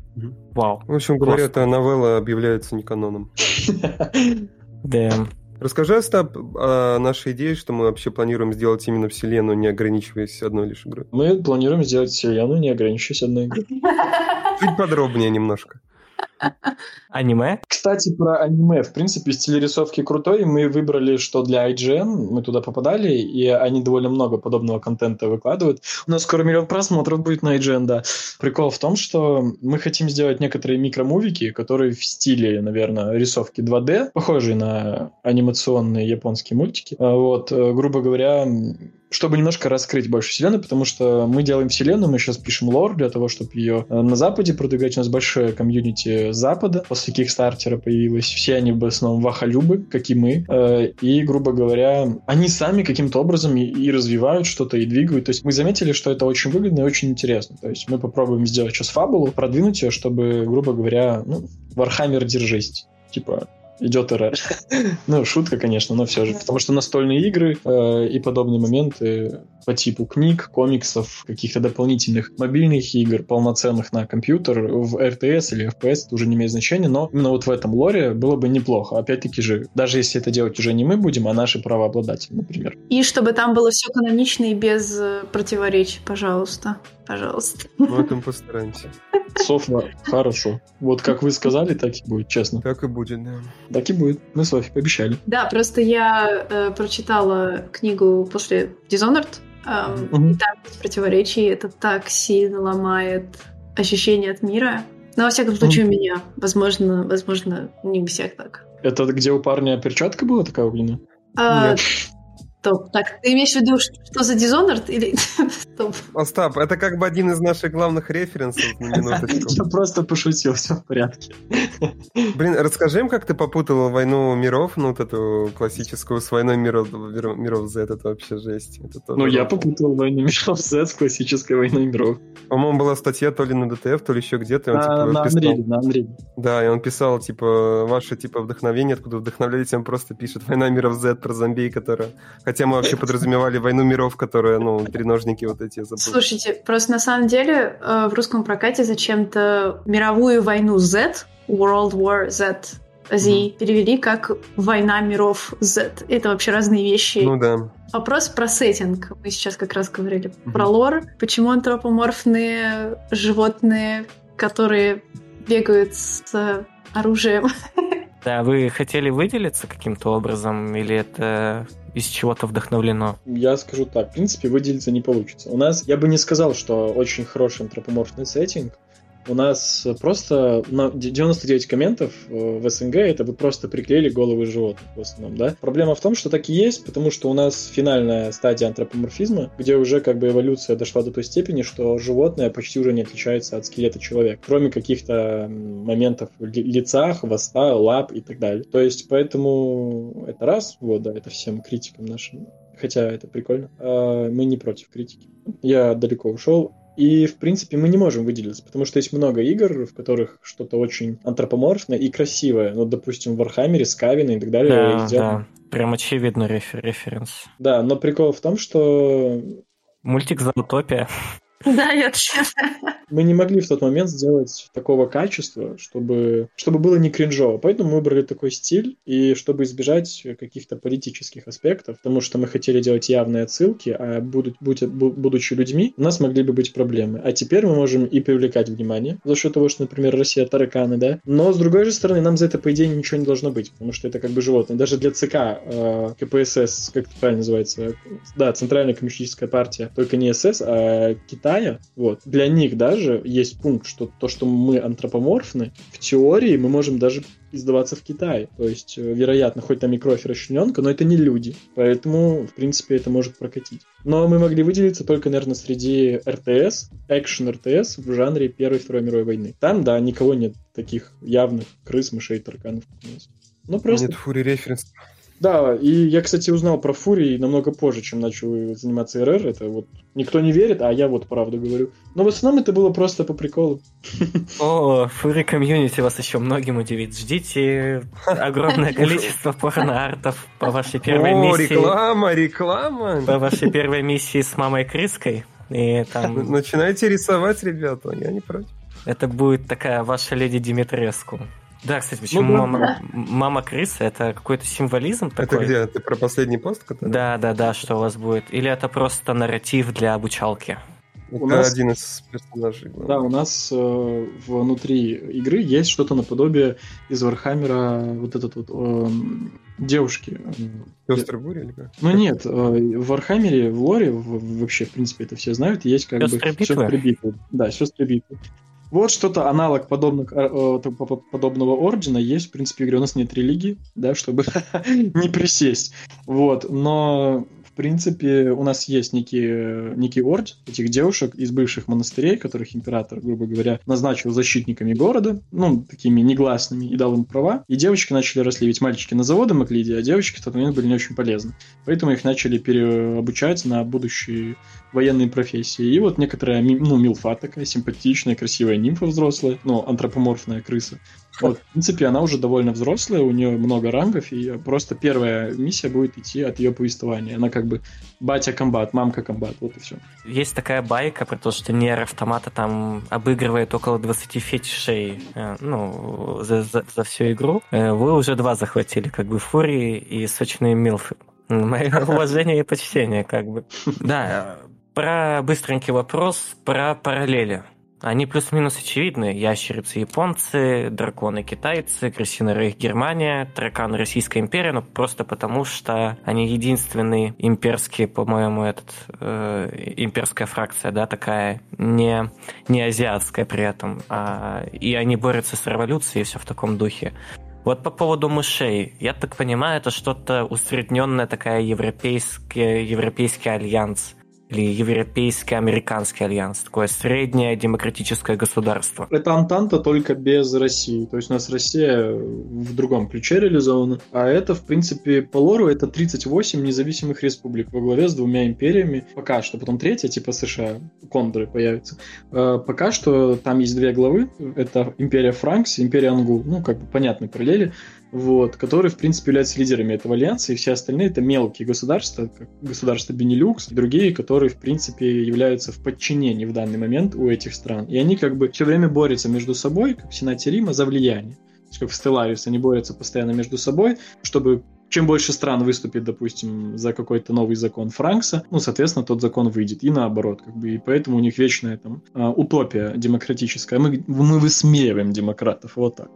Вау. В общем говоря, эта новелла объявляется не каноном. Да. Расскажи, Остап, о нашей идее, что мы вообще планируем сделать именно вселенную, не ограничиваясь одной лишь игрой. Мы планируем сделать вселенную, не ограничиваясь одной игрой. Чуть подробнее немножко. Аниме? Кстати, про аниме. В принципе, стиль рисовки крутой. Мы выбрали, что для IGN мы туда попадали, и они довольно много подобного контента выкладывают. У нас скоро миллион просмотров будет на IGN, да. Прикол в том, что мы хотим сделать некоторые микромувики, которые в стиле, наверное, рисовки 2D, похожие на анимационные японские мультики. А вот, э, грубо говоря, чтобы немножко раскрыть больше вселенную, потому что мы делаем вселенную, мы сейчас пишем лор для того, чтобы ее э, на Западе продвигать. У нас большое комьюнити Запада. После Кикстартера появилось. Все они в основном вахолюбы, как и мы. Э, и, грубо говоря, они сами каким-то образом и развивают что-то, и двигают. То есть мы заметили, что это очень выгодно и очень интересно. То есть мы попробуем сделать сейчас фабулу, продвинуть ее, чтобы, грубо говоря, ну, Вархаммер держись. Типа, идет РР. ну, шутка, конечно, но все же. Потому что настольные игры э, и подобные моменты по типу книг, комиксов, каких-то дополнительных мобильных игр, полноценных на компьютер, в RTS или FPS, это уже не имеет значения, но именно вот в этом лоре было бы неплохо. Опять-таки же, даже если это делать уже не мы будем, а наши правообладатели, например. И чтобы там было все канонично и без э, противоречий, пожалуйста. Пожалуйста. Мы этом постараемся. Софа, хорошо. Вот как вы сказали, так и будет, честно. Так и будет, да. Так и будет. Мы Софи пообещали. Да, просто я э, прочитала книгу после Dishonored, эм, угу. и там есть противоречия, это так сильно ломает ощущение от мира. Но, во всяком случае, угу. у меня. Возможно, возможно, не у всех так. Это где у парня перчатка была такая огненная? А, Нет. Стоп. Так, ты имеешь в виду, что за Dishonored или... Стоп. Остап, это как бы один из наших главных референсов на минуточку. Я просто пошутил, все в порядке. Блин, расскажи им, как ты попутал войну миров, ну вот эту классическую с войной миров, миров Z, это вообще жесть. Это ну, я попутал войну миров Z с классической войной миров. По-моему, была статья то ли на ДТФ, то ли еще где-то. На, типа, на писал... Unreal, на Unreal. Да, и он писал, типа, ваше, типа, вдохновение, откуда вдохновляетесь, он просто пишет «Война миров Z» про зомби, которая Хотя мы вообще подразумевали войну миров, которая, ну, треножники вот эти забыли. Слушайте, просто на самом деле э, в русском прокате зачем-то мировую войну Z, World War Z, Z mm-hmm. перевели как «Война миров Z». Это вообще разные вещи. Ну да. Вопрос про сеттинг. Мы сейчас как раз говорили mm-hmm. про лор. Почему антропоморфные животные, которые бегают с оружием? Да, вы хотели выделиться каким-то образом, или это из чего-то вдохновлено? Я скажу так, в принципе, выделиться не получится. У нас, я бы не сказал, что очень хороший антропоморфный сеттинг, У нас просто 99 комментов э, в СНГ это вы просто приклеили головы животных в основном, да? Проблема в том, что так и есть, потому что у нас финальная стадия антропоморфизма, где уже как бы эволюция дошла до той степени, что животное почти уже не отличается от скелета человека, кроме каких-то моментов в лица, хвоста, лап и так далее. То есть, поэтому это раз, вот, да, это всем критикам нашим хотя это прикольно. А мы не против критики. Я далеко ушел. И, в принципе, мы не можем выделиться, потому что есть много игр, в которых что-то очень антропоморфное и красивое. Ну, допустим, в Вархаммере, Скавены и так далее. Да, да. Прям очевидно рефер референс. Да, но прикол в том, что... Мультик «Зоотопия». Да, я тоже. Мы не могли в тот момент сделать такого качества, чтобы, чтобы было не кринжово. Поэтому мы выбрали такой стиль, и чтобы избежать каких-то политических аспектов, потому что мы хотели делать явные отсылки, а будут, будь, будучи людьми, у нас могли бы быть проблемы. А теперь мы можем и привлекать внимание за счет того, что, например, Россия тараканы, да. Но, с другой же стороны, нам за это, по идее, ничего не должно быть, потому что это как бы животное. Даже для ЦК э, КПСС, как это правильно называется, да, Центральная коммунистическая партия, только не СС, а Китай Китая, вот, для них даже есть пункт, что то, что мы антропоморфны, в теории мы можем даже издаваться в Китае. То есть, э, вероятно, хоть там и кровь расчлененка, но это не люди. Поэтому, в принципе, это может прокатить. Но мы могли выделиться только, наверное, среди РТС, экшен РТС в жанре Первой и Второй мировой войны. Там, да, никого нет таких явных крыс, мышей, тараканов, как у нас. Ну, просто... Нет фури референс. Да, и я, кстати, узнал про Фури намного позже, чем начал заниматься РР. Это вот никто не верит, а я вот правду говорю. Но в основном это было просто по приколу. О, Фури комьюнити вас еще многим удивит. Ждите огромное количество порно-артов по вашей первой О, миссии. реклама, реклама! По вашей первой миссии с мамой Крыской. И там... Начинайте рисовать, ребята, я не против. Это будет такая ваша леди Димитреску. Да, кстати, почему ну, мама, да. мама крыса? Это какой-то символизм такой? Это где? Ты про последний пост? Который? Да, да, да, что у вас будет. Или это просто нарратив для обучалки? Это у нас, один из персонажей. Да, у нас э, внутри игры есть что-то наподобие из Вархаммера вот этот вот э, девушки. Сёстры бури или как? Ну нет, э, в Вархаммере, в лоре, в, вообще, в принципе, это все знают, есть как Сестры бы сестры битвы. Да, сестры битвы. Вот что-то аналог подобных, э, подобного ордена есть, в принципе, в игре. У нас нет религии, да, чтобы не присесть. Вот, но принципе, у нас есть некий, некий орд этих девушек из бывших монастырей, которых император, грубо говоря, назначил защитниками города, ну, такими негласными, и дал им права. И девочки начали росли, ведь мальчики на заводы могли идти, а девочки в тот момент были не очень полезны. Поэтому их начали переобучать на будущие военные профессии. И вот некоторая, ну, милфа такая, симпатичная, красивая нимфа взрослая, ну, антропоморфная крыса. Вот, в принципе, она уже довольно взрослая, у нее много рангов, и просто первая миссия будет идти от ее повествования. Она как бы батя комбат, мамка комбат, вот и все. Есть такая байка про то, что Нер Автомата там обыгрывает около 20 фетишей, э, ну, за, за, за всю игру. Э, вы уже два захватили, как бы Фурии и сочные Милфы. Мое уважение и почтение, как бы. Да, про быстренький вопрос про параллели. Они плюс-минус очевидны. Ящерицы японцы, драконы китайцы, крысиный рейх Германия, тараканы Российская империя, но просто потому, что они единственные имперские, по-моему, этот э, имперская фракция, да, такая не, не азиатская при этом. А, и они борются с революцией, и все в таком духе. Вот по поводу мышей, я так понимаю, это что-то усредненная такая европейский, европейский альянс или Европейский Американский альянс, такое среднее демократическое государство. Это Антанта только без России. То есть у нас Россия в другом ключе реализована. А это, в принципе, по лору это 38 независимых республик во главе с двумя империями. Пока что. Потом третья, типа США, кондры появятся. А пока что там есть две главы. Это империя Франкс империя Ангул. Ну, как бы понятные параллели вот, которые, в принципе, являются лидерами этого альянса, и все остальные это мелкие государства, как государство Бенилюкс, и другие, которые, в принципе, являются в подчинении в данный момент у этих стран. И они как бы все время борются между собой, как в Сенате Рима, за влияние. То есть, как в Стеллариус, они борются постоянно между собой, чтобы чем больше стран выступит, допустим, за какой-то новый закон Франкса, ну, соответственно, тот закон выйдет. И наоборот, как бы, и поэтому у них вечная там а, утопия демократическая. Мы, мы высмеиваем демократов, вот так.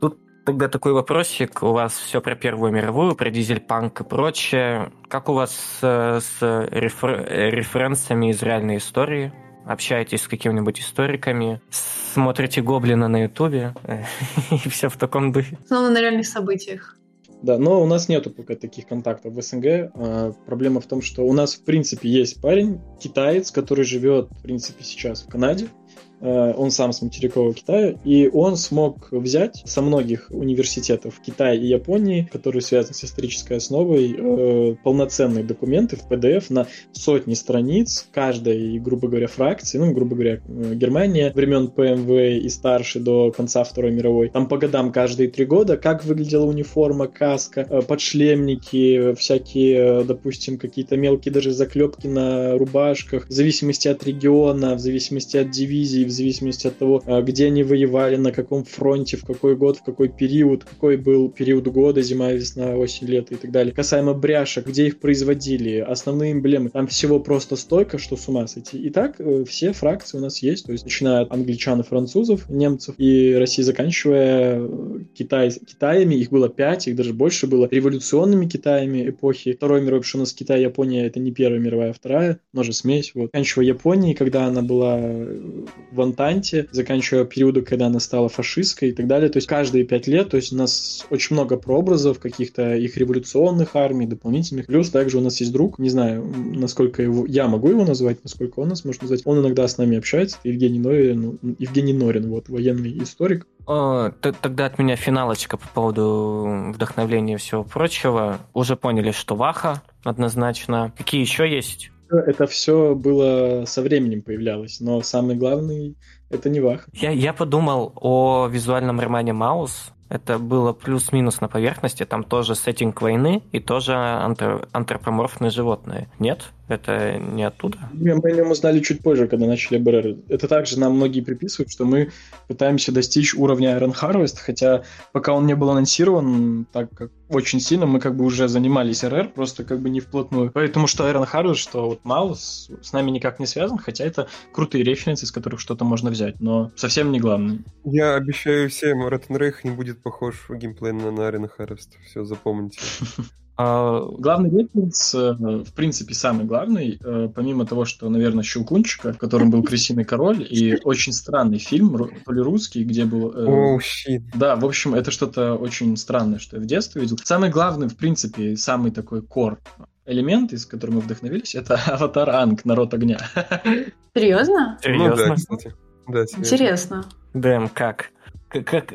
Тут Тогда такой вопросик. У вас все про Первую мировую, про дизельпанк и прочее. Как у вас с, с рефер, референсами из реальной истории? общаетесь с какими-нибудь историками, смотрите Гоблина на Ютубе и все в таком духе. Основно на реальных событиях. Да, но у нас нету пока таких контактов в СНГ. А, проблема в том, что у нас, в принципе, есть парень, китаец, который живет, в принципе, сейчас в Канаде. Э, он сам с материкового Китая, и он смог взять со многих университетов Китая и Японии, которые связаны с исторической основой, э, полноценные документы в PDF на сотни страниц каждой, грубо говоря, фракции, ну, грубо говоря, э, Германия времен ПМВ и старше до конца Второй мировой. Там по годам каждые три года, как выглядела униформа, каска, подшлемники, всякие, допустим, какие-то мелкие даже заклепки на рубашках, в зависимости от региона, в зависимости от дивизии, в зависимости от того, а, где они воевали, на каком фронте, в какой год, в какой период, какой был период года, зима, весна, осень, лето и так далее. Касаемо бряшек, где их производили, основные эмблемы, там всего просто столько, что с ума сойти. И так э, все фракции у нас есть, то есть начиная от англичан и французов, немцев и России, заканчивая э, Китай, Китаями, их было пять, их даже больше было, революционными Китаями эпохи Второй мировой, потому что у нас Китай Япония это не Первая мировая, а вторая, но же смесь, вот. Заканчивая Японией, когда она была в Антанте, заканчивая периоды, когда она стала фашистской и так далее. То есть каждые пять лет, то есть у нас очень много прообразов каких-то их революционных армий, дополнительных. Плюс также у нас есть друг, не знаю, насколько его, я могу его назвать, насколько он нас может назвать. Он иногда с нами общается, Евгений Норин, Евгений Норин, вот, военный историк. О, тогда от меня финалочка по поводу вдохновления и всего прочего. Уже поняли, что Ваха однозначно. Какие еще есть это все было со временем появлялось, но самый главный это не Вах. Я, я подумал о визуальном романе Маус. Это было плюс-минус на поверхности, там тоже сеттинг войны и тоже антропоморфные животные. Нет? Это не оттуда? Мы о нем узнали чуть позже, когда начали БРР. Это также нам многие приписывают, что мы пытаемся достичь уровня Iron Harvest, хотя пока он не был анонсирован, так как очень сильно мы как бы уже занимались РР, просто как бы не вплотную. Поэтому что Iron Harvest, что вот Маус с нами никак не связан, хотя это крутые референсы, из которых что-то можно взять, но совсем не главное. Я обещаю всем, Рейх не будет похож в геймплей на Iron Harvest. Все, запомните. А, главный референс, э, в принципе, самый главный, э, помимо того, что, наверное, Щелкунчика, в котором был Крысиный король, и очень странный фильм, то ли русский, где был... Э, oh, shit. Да, в общем, это что-то очень странное, что я в детстве видел. Самый главный, в принципе, самый такой кор элемент, из которого мы вдохновились, это аватар Анг, народ огня. Серьезно? Серьезно? Ну, да, кстати. Да, Интересно. Дэм, как? Как,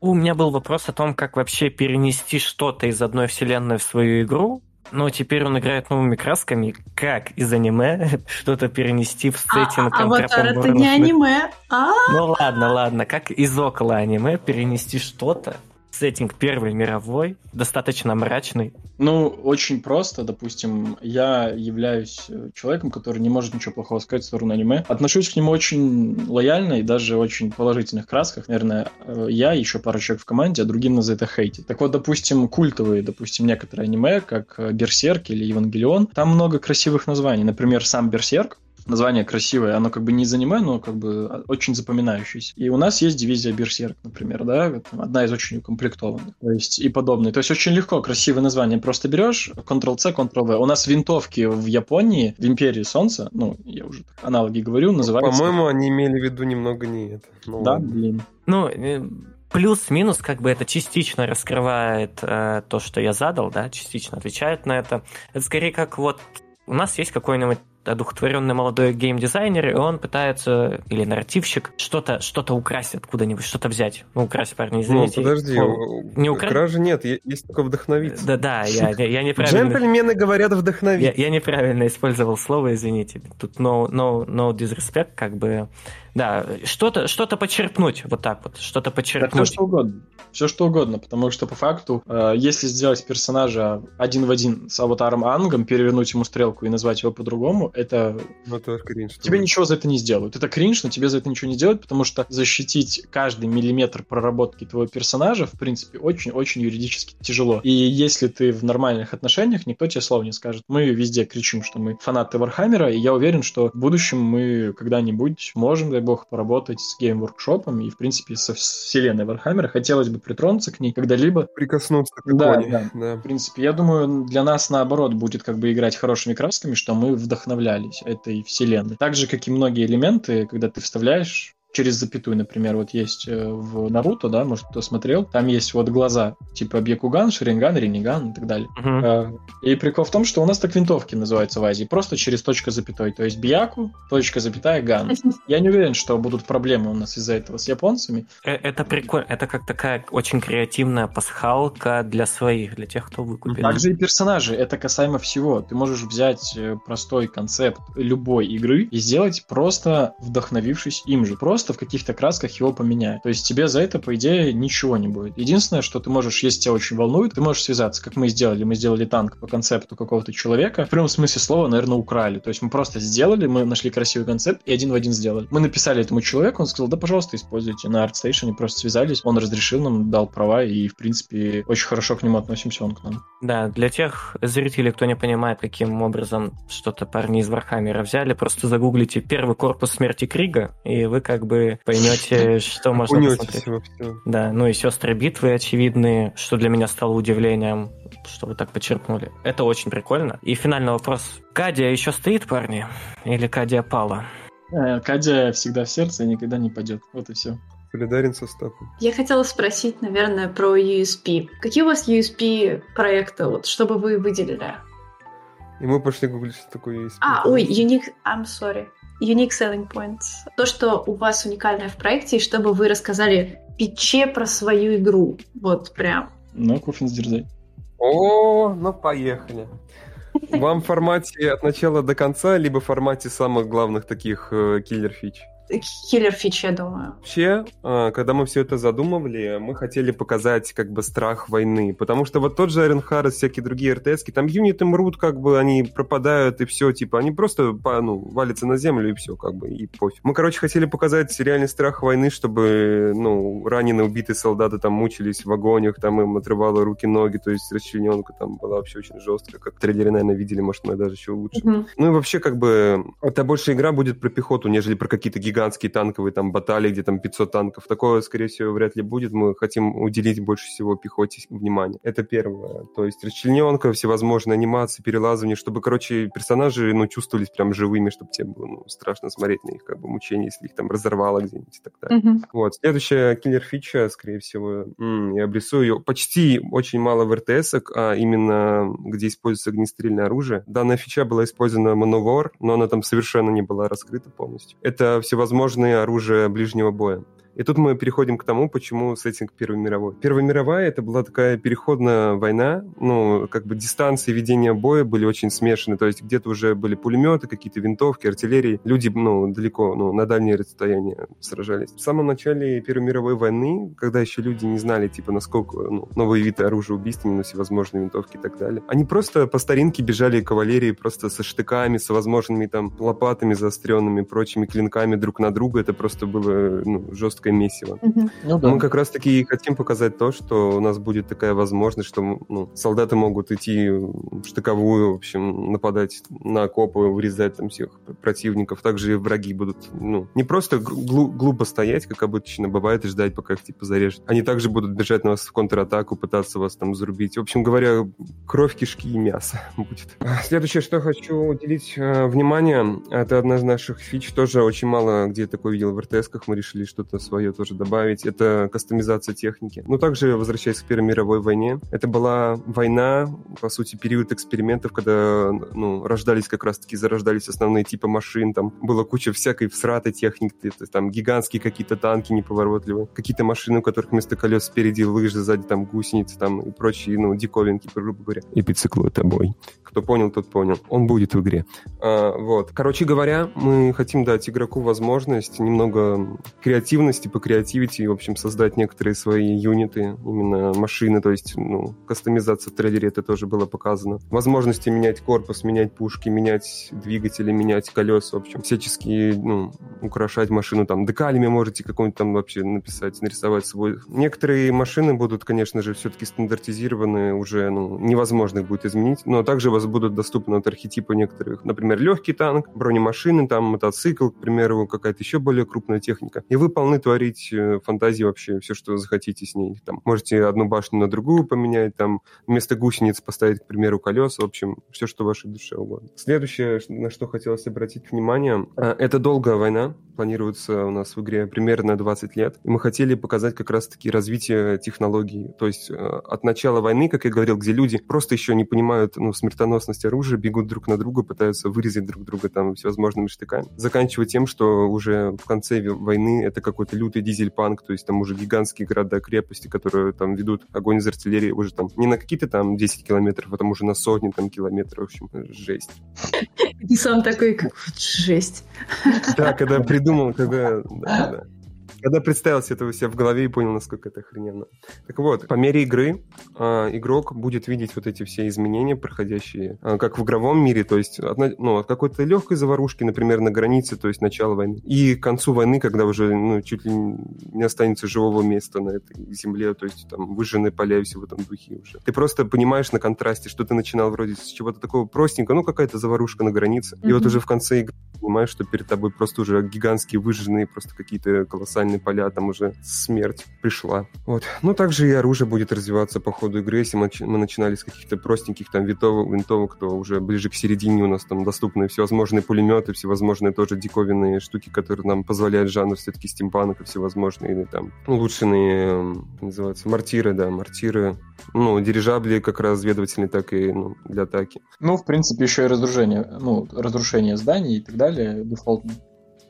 у меня был вопрос о том, как вообще перенести что-то из одной вселенной в свою игру, но теперь он играет новыми красками. Как из аниме что-то перенести в сеттинг а, Аватар это не аниме. А? Ну ладно, ладно. Как из около аниме перенести что-то сеттинг Первой мировой, достаточно мрачный. Ну, очень просто. Допустим, я являюсь э, человеком, который не может ничего плохого сказать в сторону аниме. Отношусь к нему очень лояльно и даже очень положительных красках. Наверное, э, я, еще пару человек в команде, а другим за это хейтить. Так вот, допустим, культовые, допустим, некоторые аниме, как э, Берсерк или Евангелион, там много красивых названий. Например, сам Берсерк, название красивое, оно как бы не из аниме, но как бы очень запоминающееся. И у нас есть дивизия Берсерк, например, да, одна из очень укомплектованных, то есть и подобные. То есть очень легко, красивое название, просто берешь, Ctrl-C, Ctrl-V. У нас винтовки в Японии, в Империи Солнца, ну, я уже аналоги говорю, называются... По-моему, они имели в виду немного не это. Ну, да, ладно. блин. Ну, э, плюс-минус, как бы это частично раскрывает э, то, что я задал, да, частично отвечает на это. Это скорее как вот у нас есть какой-нибудь одухотворенный молодой геймдизайнер, и он пытается, или нарративщик, что-то что украсть откуда-нибудь, что-то взять. Ну, украсть, парни, извините. Ну, подожди, О, не украсть? кражи нет, есть только вдохновиться. Да-да, я, я, я неправильно... Джентльмены говорят вдохновить. Я, я неправильно использовал слово, извините. Тут no, no, no disrespect, как бы... Да, что-то что почерпнуть, вот так вот, что-то почерпнуть. Так, все что угодно, все что угодно, потому что по факту, э, если сделать персонажа один в один с аватаром Аангом, перевернуть ему стрелку и назвать его по-другому, это... Ну, это кринж. Тебе ничего за это не сделают. Это кринж, но тебе за это ничего не сделают, потому что защитить каждый миллиметр проработки твоего персонажа, в принципе, очень-очень юридически тяжело. И если ты в нормальных отношениях, никто тебе слова не скажет. Мы везде кричим, что мы фанаты Вархаммера, и я уверен, что в будущем мы когда-нибудь можем, дай бог, поработать с Games Workshop'ом и, в принципе, со вселенной Вархаммера. Хотелось бы притронуться к ней когда-либо. Прикоснуться к да, да, да. В принципе, я думаю, для нас, наоборот, будет как бы играть хорошими красками, что мы вдохновлялись этой вселенной. Так же, как и многие элементы, когда ты вставляешь через запятую, например, вот есть э, в Наруто, да, может, кто смотрел, там есть вот глаза, типа Бьякуган, Шаринган, Рениган и так далее. Uh-huh. И прикол в том, что у нас так винтовки называются в Азии, просто через точка запятой, то есть Бьяку, точка запятая, Ган. Я не уверен, что будут проблемы у нас из-за этого с японцами. Э, это прикольно, это как такая очень креативная пасхалка для своих, для тех, кто выкупит. Также и персонажи, это касаемо всего. Ты можешь взять простой концепт любой игры и сделать просто вдохновившись им же. Просто просто в каких-то красках его поменяют. То есть тебе за это, по идее, ничего не будет. Единственное, что ты можешь, если тебя очень волнует, ты можешь связаться, как мы сделали. Мы сделали танк по концепту какого-то человека. В прямом смысле слова, наверное, украли. То есть мы просто сделали, мы нашли красивый концепт и один в один сделали. Мы написали этому человеку, он сказал, да, пожалуйста, используйте. На ArtStation просто связались, он разрешил нам, дал права, и, в принципе, очень хорошо к нему относимся, он к нам. Да, для тех зрителей, кто не понимает, каким образом что-то парни из Вархаммера взяли, просто загуглите первый корпус смерти Крига, и вы как бы поймете, что можно посмотреть. Да, ну и сестры битвы очевидные, что для меня стало удивлением, что вы так подчеркнули. Это очень прикольно. И финальный вопрос. Кадия еще стоит, парни? Или Кадия пала? Э, Кадия всегда в сердце и никогда не падет. Вот и все. Солидарен с Остапом. Я хотела спросить, наверное, про USP. Какие у вас USP проекта, вот, чтобы вы выделили? И мы пошли гуглить, что такое USP. А, ой, unique... I'm sorry unique selling points. То, что у вас уникальное в проекте, и чтобы вы рассказали питч про свою игру. Вот прям. Ну, Куфинс дерзай. О, ну поехали. Вам в формате от начала до конца, либо в формате самых главных таких э, killer-фич? Киллер фич, я думаю. Вообще, а, когда мы все это задумывали, мы хотели показать как бы страх войны, потому что вот тот же Айрон Харрис, всякие другие РТС, там юниты мрут, как бы они пропадают и все, типа, они просто ну, валятся на землю и все, как бы, и пофиг. Мы, короче, хотели показать реальный страх войны, чтобы, ну, раненые, убитые солдаты там мучились в вагонах, там им отрывало руки-ноги, то есть расчлененка там была вообще очень жесткая, как трейлеры, наверное, видели, может, мы даже еще лучше. Mm-hmm. Ну и вообще, как бы, это больше игра будет про пехоту, нежели про какие-то гигантские гигантские танковые там баталии, где там 500 танков. Такого, скорее всего, вряд ли будет. Мы хотим уделить больше всего пехоте внимания. Это первое. То есть расчлененка, всевозможные анимации, перелазывания, чтобы, короче, персонажи, ну, чувствовались прям живыми, чтобы тебе было ну, страшно смотреть на их как бы мучения, если их там разорвало где-нибудь и так далее. Mm-hmm. Вот. Следующая киллер-фича, скорее всего, я обрисую ее. Почти очень мало в РТС, а именно где используется огнестрельное оружие. Данная фича была использована в Manowar, но она там совершенно не была раскрыта полностью. Это всевозможные возможные оружия ближнего боя. И тут мы переходим к тому, почему сеттинг Первой мировой. Первая мировая это была такая переходная война, ну, как бы дистанции ведения боя были очень смешаны, то есть где-то уже были пулеметы, какие-то винтовки, артиллерии, люди, ну, далеко, ну, на дальние расстояния сражались. В самом начале Первой мировой войны, когда еще люди не знали, типа, насколько, ну, новые виды оружия убийственны, ну, всевозможные винтовки и так далее, они просто по старинке бежали кавалерии просто со штыками, со возможными там лопатами заостренными, прочими клинками друг на друга, это просто было, ну, жестко жесткое месиво. Угу. Ну, да. Мы как раз-таки хотим показать то, что у нас будет такая возможность, что ну, солдаты могут идти в штыковую, в общем, нападать на окопы, вырезать там всех противников. Также и враги будут, ну, не просто глу- глупо стоять, как обычно бывает, и ждать, пока их типа зарежут. Они также будут бежать на вас в контратаку, пытаться вас там зарубить. В общем говоря, кровь, кишки и мясо будет. Следующее, что хочу уделить э, внимание, это одна из наших фич, тоже очень мало где такое видел в РТС-ках, мы решили что-то свое свое тоже добавить. Это кастомизация техники. Но также, возвращаясь к Первой мировой войне, это была война, по сути, период экспериментов, когда ну, рождались как раз-таки, зарождались основные типы машин, там была куча всякой всратой техники, это, там гигантские какие-то танки неповоротливые, какие-то машины, у которых вместо колес спереди лыжи, сзади там гусеницы там и прочие, ну, диковинки, грубо говоря. И бицикло тобой. Кто понял, тот понял. Он будет в игре. А, вот. Короче говоря, мы хотим дать игроку возможность немного креативности по покреативить и, в общем, создать некоторые свои юниты, именно машины, то есть, ну, кастомизация в трейлере это тоже было показано. Возможности менять корпус, менять пушки, менять двигатели, менять колеса, в общем, всяческие, ну, украшать машину, там, декалями можете какой-нибудь там вообще написать, нарисовать свой. Некоторые машины будут, конечно же, все-таки стандартизированы, уже ну, невозможно их будет изменить, но также у вас будут доступны от архетипа некоторых, например, легкий танк, бронемашины, там, мотоцикл, к примеру, какая-то еще более крупная техника. И вы полны творить э, фантазии вообще, все, что захотите с ней. Там, можете одну башню на другую поменять, там, вместо гусениц поставить, к примеру, колеса, в общем, все, что вашей душе угодно. Следующее, на что хотелось обратить внимание, э, это долгая война, планируется у нас в игре примерно 20 лет. И мы хотели показать как раз-таки развитие технологий. То есть э, от начала войны, как я говорил, где люди просто еще не понимают ну, смертоносность оружия, бегут друг на друга, пытаются вырезать друг друга там всевозможными штыками. Заканчивая тем, что уже в конце войны это какой-то лютый дизель-панк, то есть там уже гигантские города-крепости, которые там ведут огонь из артиллерии уже там не на какие-то там 10 километров, а там уже на сотни там километров. В общем, жесть. И сам такой, как жесть. Да, когда придумал, когда... Да, да. Когда представил себе это у себя в голове и понял, насколько это охрененно. Так вот, по мере игры э, игрок будет видеть вот эти все изменения, проходящие, э, как в игровом мире, то есть от, ну, от какой-то легкой заварушки, например, на границе, то есть начала войны, и к концу войны, когда уже ну, чуть ли не останется живого места на этой земле, то есть там выжженные поля и все в этом духе уже. Ты просто понимаешь на контрасте, что ты начинал вроде с чего-то такого простенького, ну какая-то заварушка на границе, mm-hmm. и вот уже в конце игры понимаешь, что перед тобой просто уже гигантские выжженные просто какие-то колоссальные минные поля, там уже смерть пришла. Вот. Ну, также и оружие будет развиваться по ходу игры. Если мы, мы начинали с каких-то простеньких там винтовок, винтовок, то уже ближе к середине у нас там доступны всевозможные пулеметы, всевозможные тоже диковинные штуки, которые нам позволяют жанр все-таки стимпанок и всевозможные или там улучшенные, называются, мортиры, да, мортиры, ну, дирижабли как разведывательные, так и ну, для атаки. Ну, в принципе, еще и разрушение, ну, разрушение зданий и так далее, дефолтно.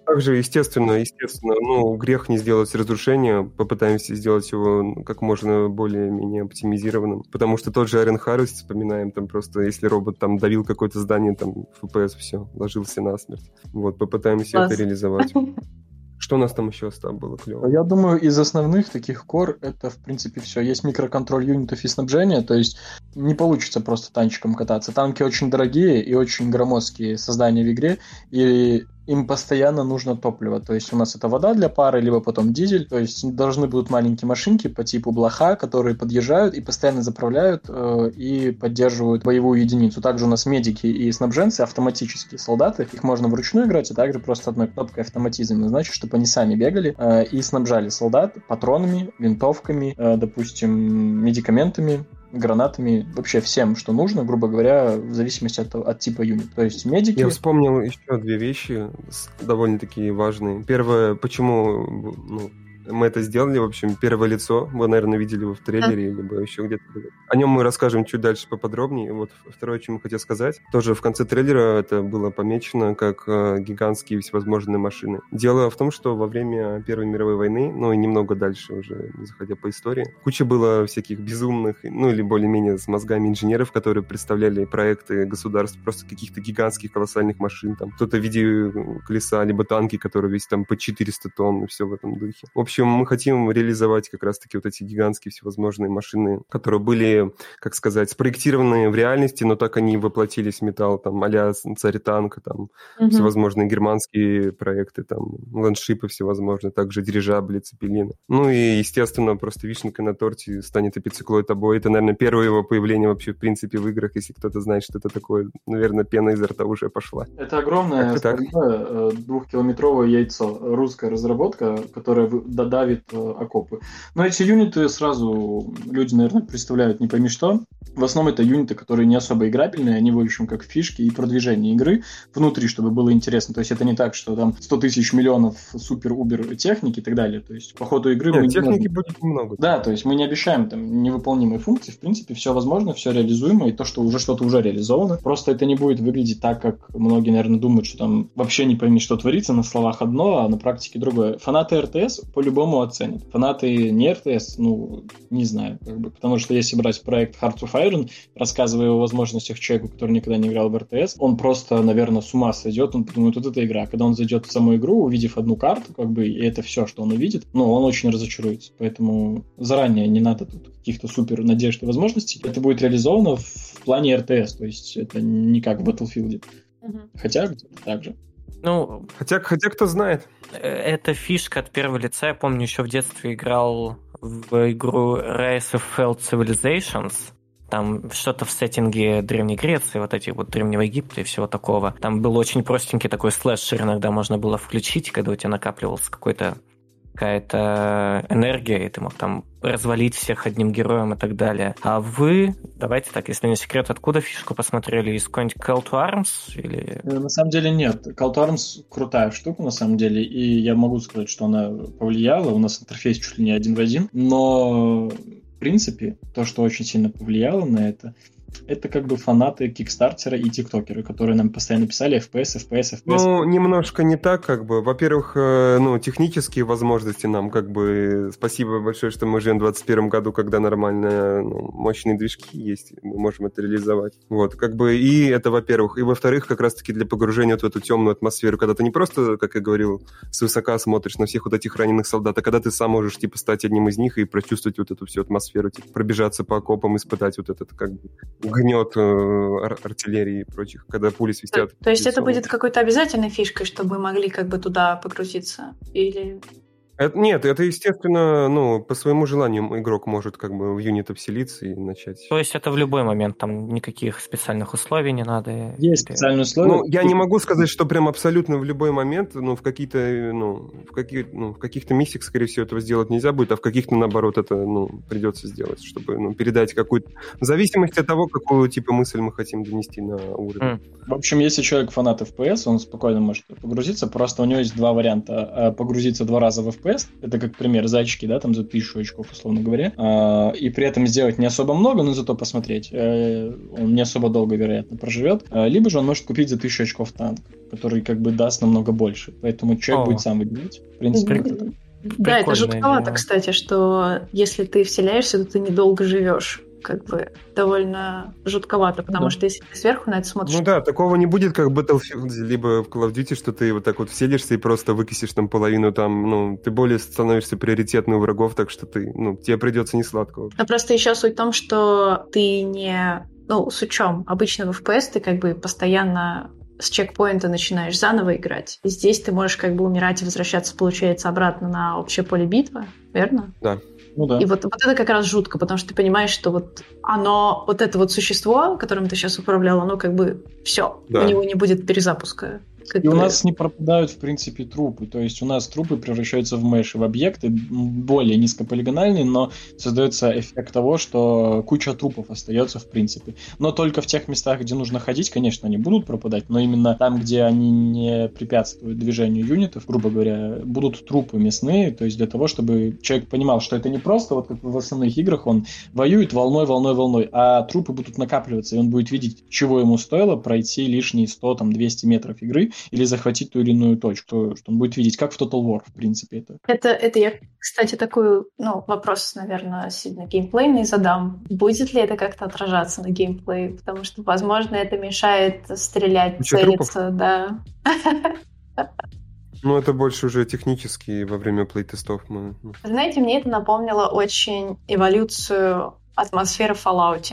Также, естественно, естественно, ну, грех не сделать разрушение, попытаемся сделать его как можно более-менее оптимизированным, потому что тот же Iron Harvest, вспоминаем, там просто, если робот там давил какое-то здание, там, FPS, все, ложился насмерть. Вот, попытаемся Класс. это реализовать. Что у нас там еще осталось было клево? Я думаю, из основных таких кор это, в принципе, все. Есть микроконтроль юнитов и снабжения, то есть не получится просто танчиком кататься. Танки очень дорогие и очень громоздкие создания в игре, и им постоянно нужно топливо. То есть у нас это вода для пары, либо потом дизель. То есть должны будут маленькие машинки по типу блоха, которые подъезжают и постоянно заправляют э, и поддерживают боевую единицу. Также у нас медики и снабженцы, автоматические солдаты. Их можно вручную играть, а также просто одной кнопкой автоматизм. Значит, чтобы они сами бегали э, и снабжали солдат патронами, винтовками, э, допустим, медикаментами, гранатами, вообще всем, что нужно, грубо говоря, в зависимости от, от типа юнит. То есть медики... Я вспомнил еще две вещи довольно-таки важные. Первое, почему ну, мы это сделали, в общем, первое лицо. Вы, наверное, видели его в трейлере, да. либо еще где-то. О нем мы расскажем чуть дальше поподробнее. Вот второе, о чем я хотел сказать. Тоже в конце трейлера это было помечено как э, гигантские всевозможные машины. Дело в том, что во время Первой мировой войны, ну и немного дальше уже, заходя по истории, куча было всяких безумных, ну или более-менее с мозгами инженеров, которые представляли проекты государств просто каких-то гигантских колоссальных машин. Там кто-то в виде колеса, либо танки, которые весят там по 400 тонн и все в этом духе. В общем, общем, мы хотим реализовать как раз-таки вот эти гигантские всевозможные машины, которые были, как сказать, спроектированы в реальности, но так они воплотились в металл, там, а-ля царь танка, там, угу. всевозможные германские проекты, там, ландшипы всевозможные, также дирижабли, цепелины. Ну и, естественно, просто вишенкой на торте станет эпициклоид обои. Это, наверное, первое его появление вообще, в принципе, в играх, если кто-то знает, что это такое. Наверное, пена изо рта уже пошла. Это огромное э, двухкилометровое яйцо. Русская разработка, которая давит э, окопы. Но эти юниты сразу люди, наверное, представляют не пойми что. В основном это юниты, которые не особо играбельные, они в общем как фишки и продвижение игры внутри, чтобы было интересно. То есть это не так, что там 100 тысяч миллионов супер-убер техники и так далее. То есть по ходу игры... Нет, мы техники не будет много. Да, то есть мы не обещаем там невыполнимые функции. В принципе, все возможно, все реализуемо, и то, что уже что-то уже реализовано. Просто это не будет выглядеть так, как многие, наверное, думают, что там вообще не пойми, что творится, на словах одно, а на практике другое. Фанаты РТС по-любому по-любому оценят. Фанаты не РТС, ну, не знаю, как бы, потому что если брать проект Hearts of Iron, рассказывая о возможностях человеку, который никогда не играл в РТС, он просто, наверное, с ума сойдет, он подумает, вот эта игра. Когда он зайдет в саму игру, увидев одну карту, как бы, и это все, что он увидит, ну, он очень разочаруется. Поэтому заранее не надо тут каких-то супер надежд и возможностей. Это будет реализовано в плане РТС, то есть это не как в Battlefield. Угу. Хотя так же. Ну, хотя, хотя кто знает. Э, это фишка от первого лица. Я помню, еще в детстве играл в игру Rise of Failed Civilizations. Там что-то в сеттинге Древней Греции, вот эти вот Древнего Египта и всего такого. Там был очень простенький такой слэшер, иногда можно было включить, когда у тебя накапливался какой-то какая-то энергия, и ты мог там развалить всех одним героем и так далее. А вы, давайте так, если не секрет, откуда фишку посмотрели? Из какой-нибудь Call to Arms? Или... Э, на самом деле нет. Call to Arms крутая штука, на самом деле, и я могу сказать, что она повлияла. У нас интерфейс чуть ли не один в один, но в принципе, то, что очень сильно повлияло на это, это как бы фанаты Кикстартера и ТикТокеры, которые нам постоянно писали FPS, FPS, FPS. Ну, немножко не так, как бы. Во-первых, э, ну, технические возможности нам, как бы, спасибо большое, что мы живем в 2021 году, когда нормально ну, мощные движки есть, мы можем это реализовать. Вот, как бы, и это, во-первых. И, во-вторых, как раз-таки для погружения в эту темную атмосферу, когда ты не просто, как я говорил, свысока смотришь на всех вот этих раненых солдат, а когда ты сам можешь, типа, стать одним из них и прочувствовать вот эту всю атмосферу, типа, пробежаться по окопам, испытать вот этот, как бы, гнет э, ар- артиллерии и прочих, когда пули свистят. То, то есть это будет какой-то обязательной фишкой, чтобы мы могли как бы туда погрузиться? Или это, нет, это, естественно, ну, по своему желанию игрок может как бы в юнит обселиться и начать. То есть это в любой момент, там никаких специальных условий не надо? Есть специальные условия. Ну, я не могу сказать, что прям абсолютно в любой момент, ну, в какие-то, ну, в, каких, ну, в каких-то миссиях, скорее всего, этого сделать нельзя будет, а в каких-то, наоборот, это, ну, придется сделать, чтобы, ну, передать какую-то... В зависимости от того, какую, типа, мысль мы хотим донести на уровень. Mm. В общем, если человек фанат FPS, он спокойно может погрузиться, просто у него есть два варианта. А, погрузиться два раза в FPS, FPS, это как пример зайчики, да, там за тысячу очков, условно говоря, а, и при этом сделать не особо много, но зато посмотреть. Э, он не особо долго, вероятно, проживет. А, либо же он может купить за тысячу очков танк, который как бы даст намного больше. Поэтому человек О. будет сам выбирать. В принципе, это Да, это жутковато, кстати, что если ты вселяешься, то ты недолго живешь как бы довольно жутковато, потому да. что если ты сверху на это смотришь... Ну да, такого не будет, как в Battlefield, либо в Call of Duty, что ты вот так вот вселишься и просто выкисишь там половину там, ну, ты более становишься приоритетным у врагов, так что ты, ну, тебе придется не сладкого. А просто еще суть в том, что ты не... Ну, с учем обычного FPS ты как бы постоянно с чекпоинта начинаешь заново играть. И здесь ты можешь как бы умирать и возвращаться, получается, обратно на общее поле битвы, верно? Да. Ну, да. И вот, вот это как раз жутко, потому что ты понимаешь, что вот оно, вот это вот существо, которым ты сейчас управлял, оно как бы все, да. у него не будет перезапуска. Как и у нас не пропадают, в принципе, трупы. То есть у нас трупы превращаются в меши, в объекты более низкополигональные, но создается эффект того, что куча трупов остается в принципе. Но только в тех местах, где нужно ходить, конечно, они будут пропадать, но именно там, где они не препятствуют движению юнитов, грубо говоря, будут трупы мясные, то есть для того, чтобы человек понимал, что это не просто, вот как в основных играх, он воюет волной, волной, волной, а трупы будут накапливаться, и он будет видеть, чего ему стоило пройти лишние 100, там, 200 метров игры, или захватить ту или иную точку, что он будет видеть, как в Total War, в принципе. Это, это, это я, кстати, такой ну, вопрос, наверное, сильно геймплейный задам. Будет ли это как-то отражаться на геймплее? Потому что, возможно, это мешает стрелять, Куча целиться, трупов? да. Ну, это больше уже технически во время плей-тестов мы... Знаете, мне это напомнило очень эволюцию атмосферы в Fallout.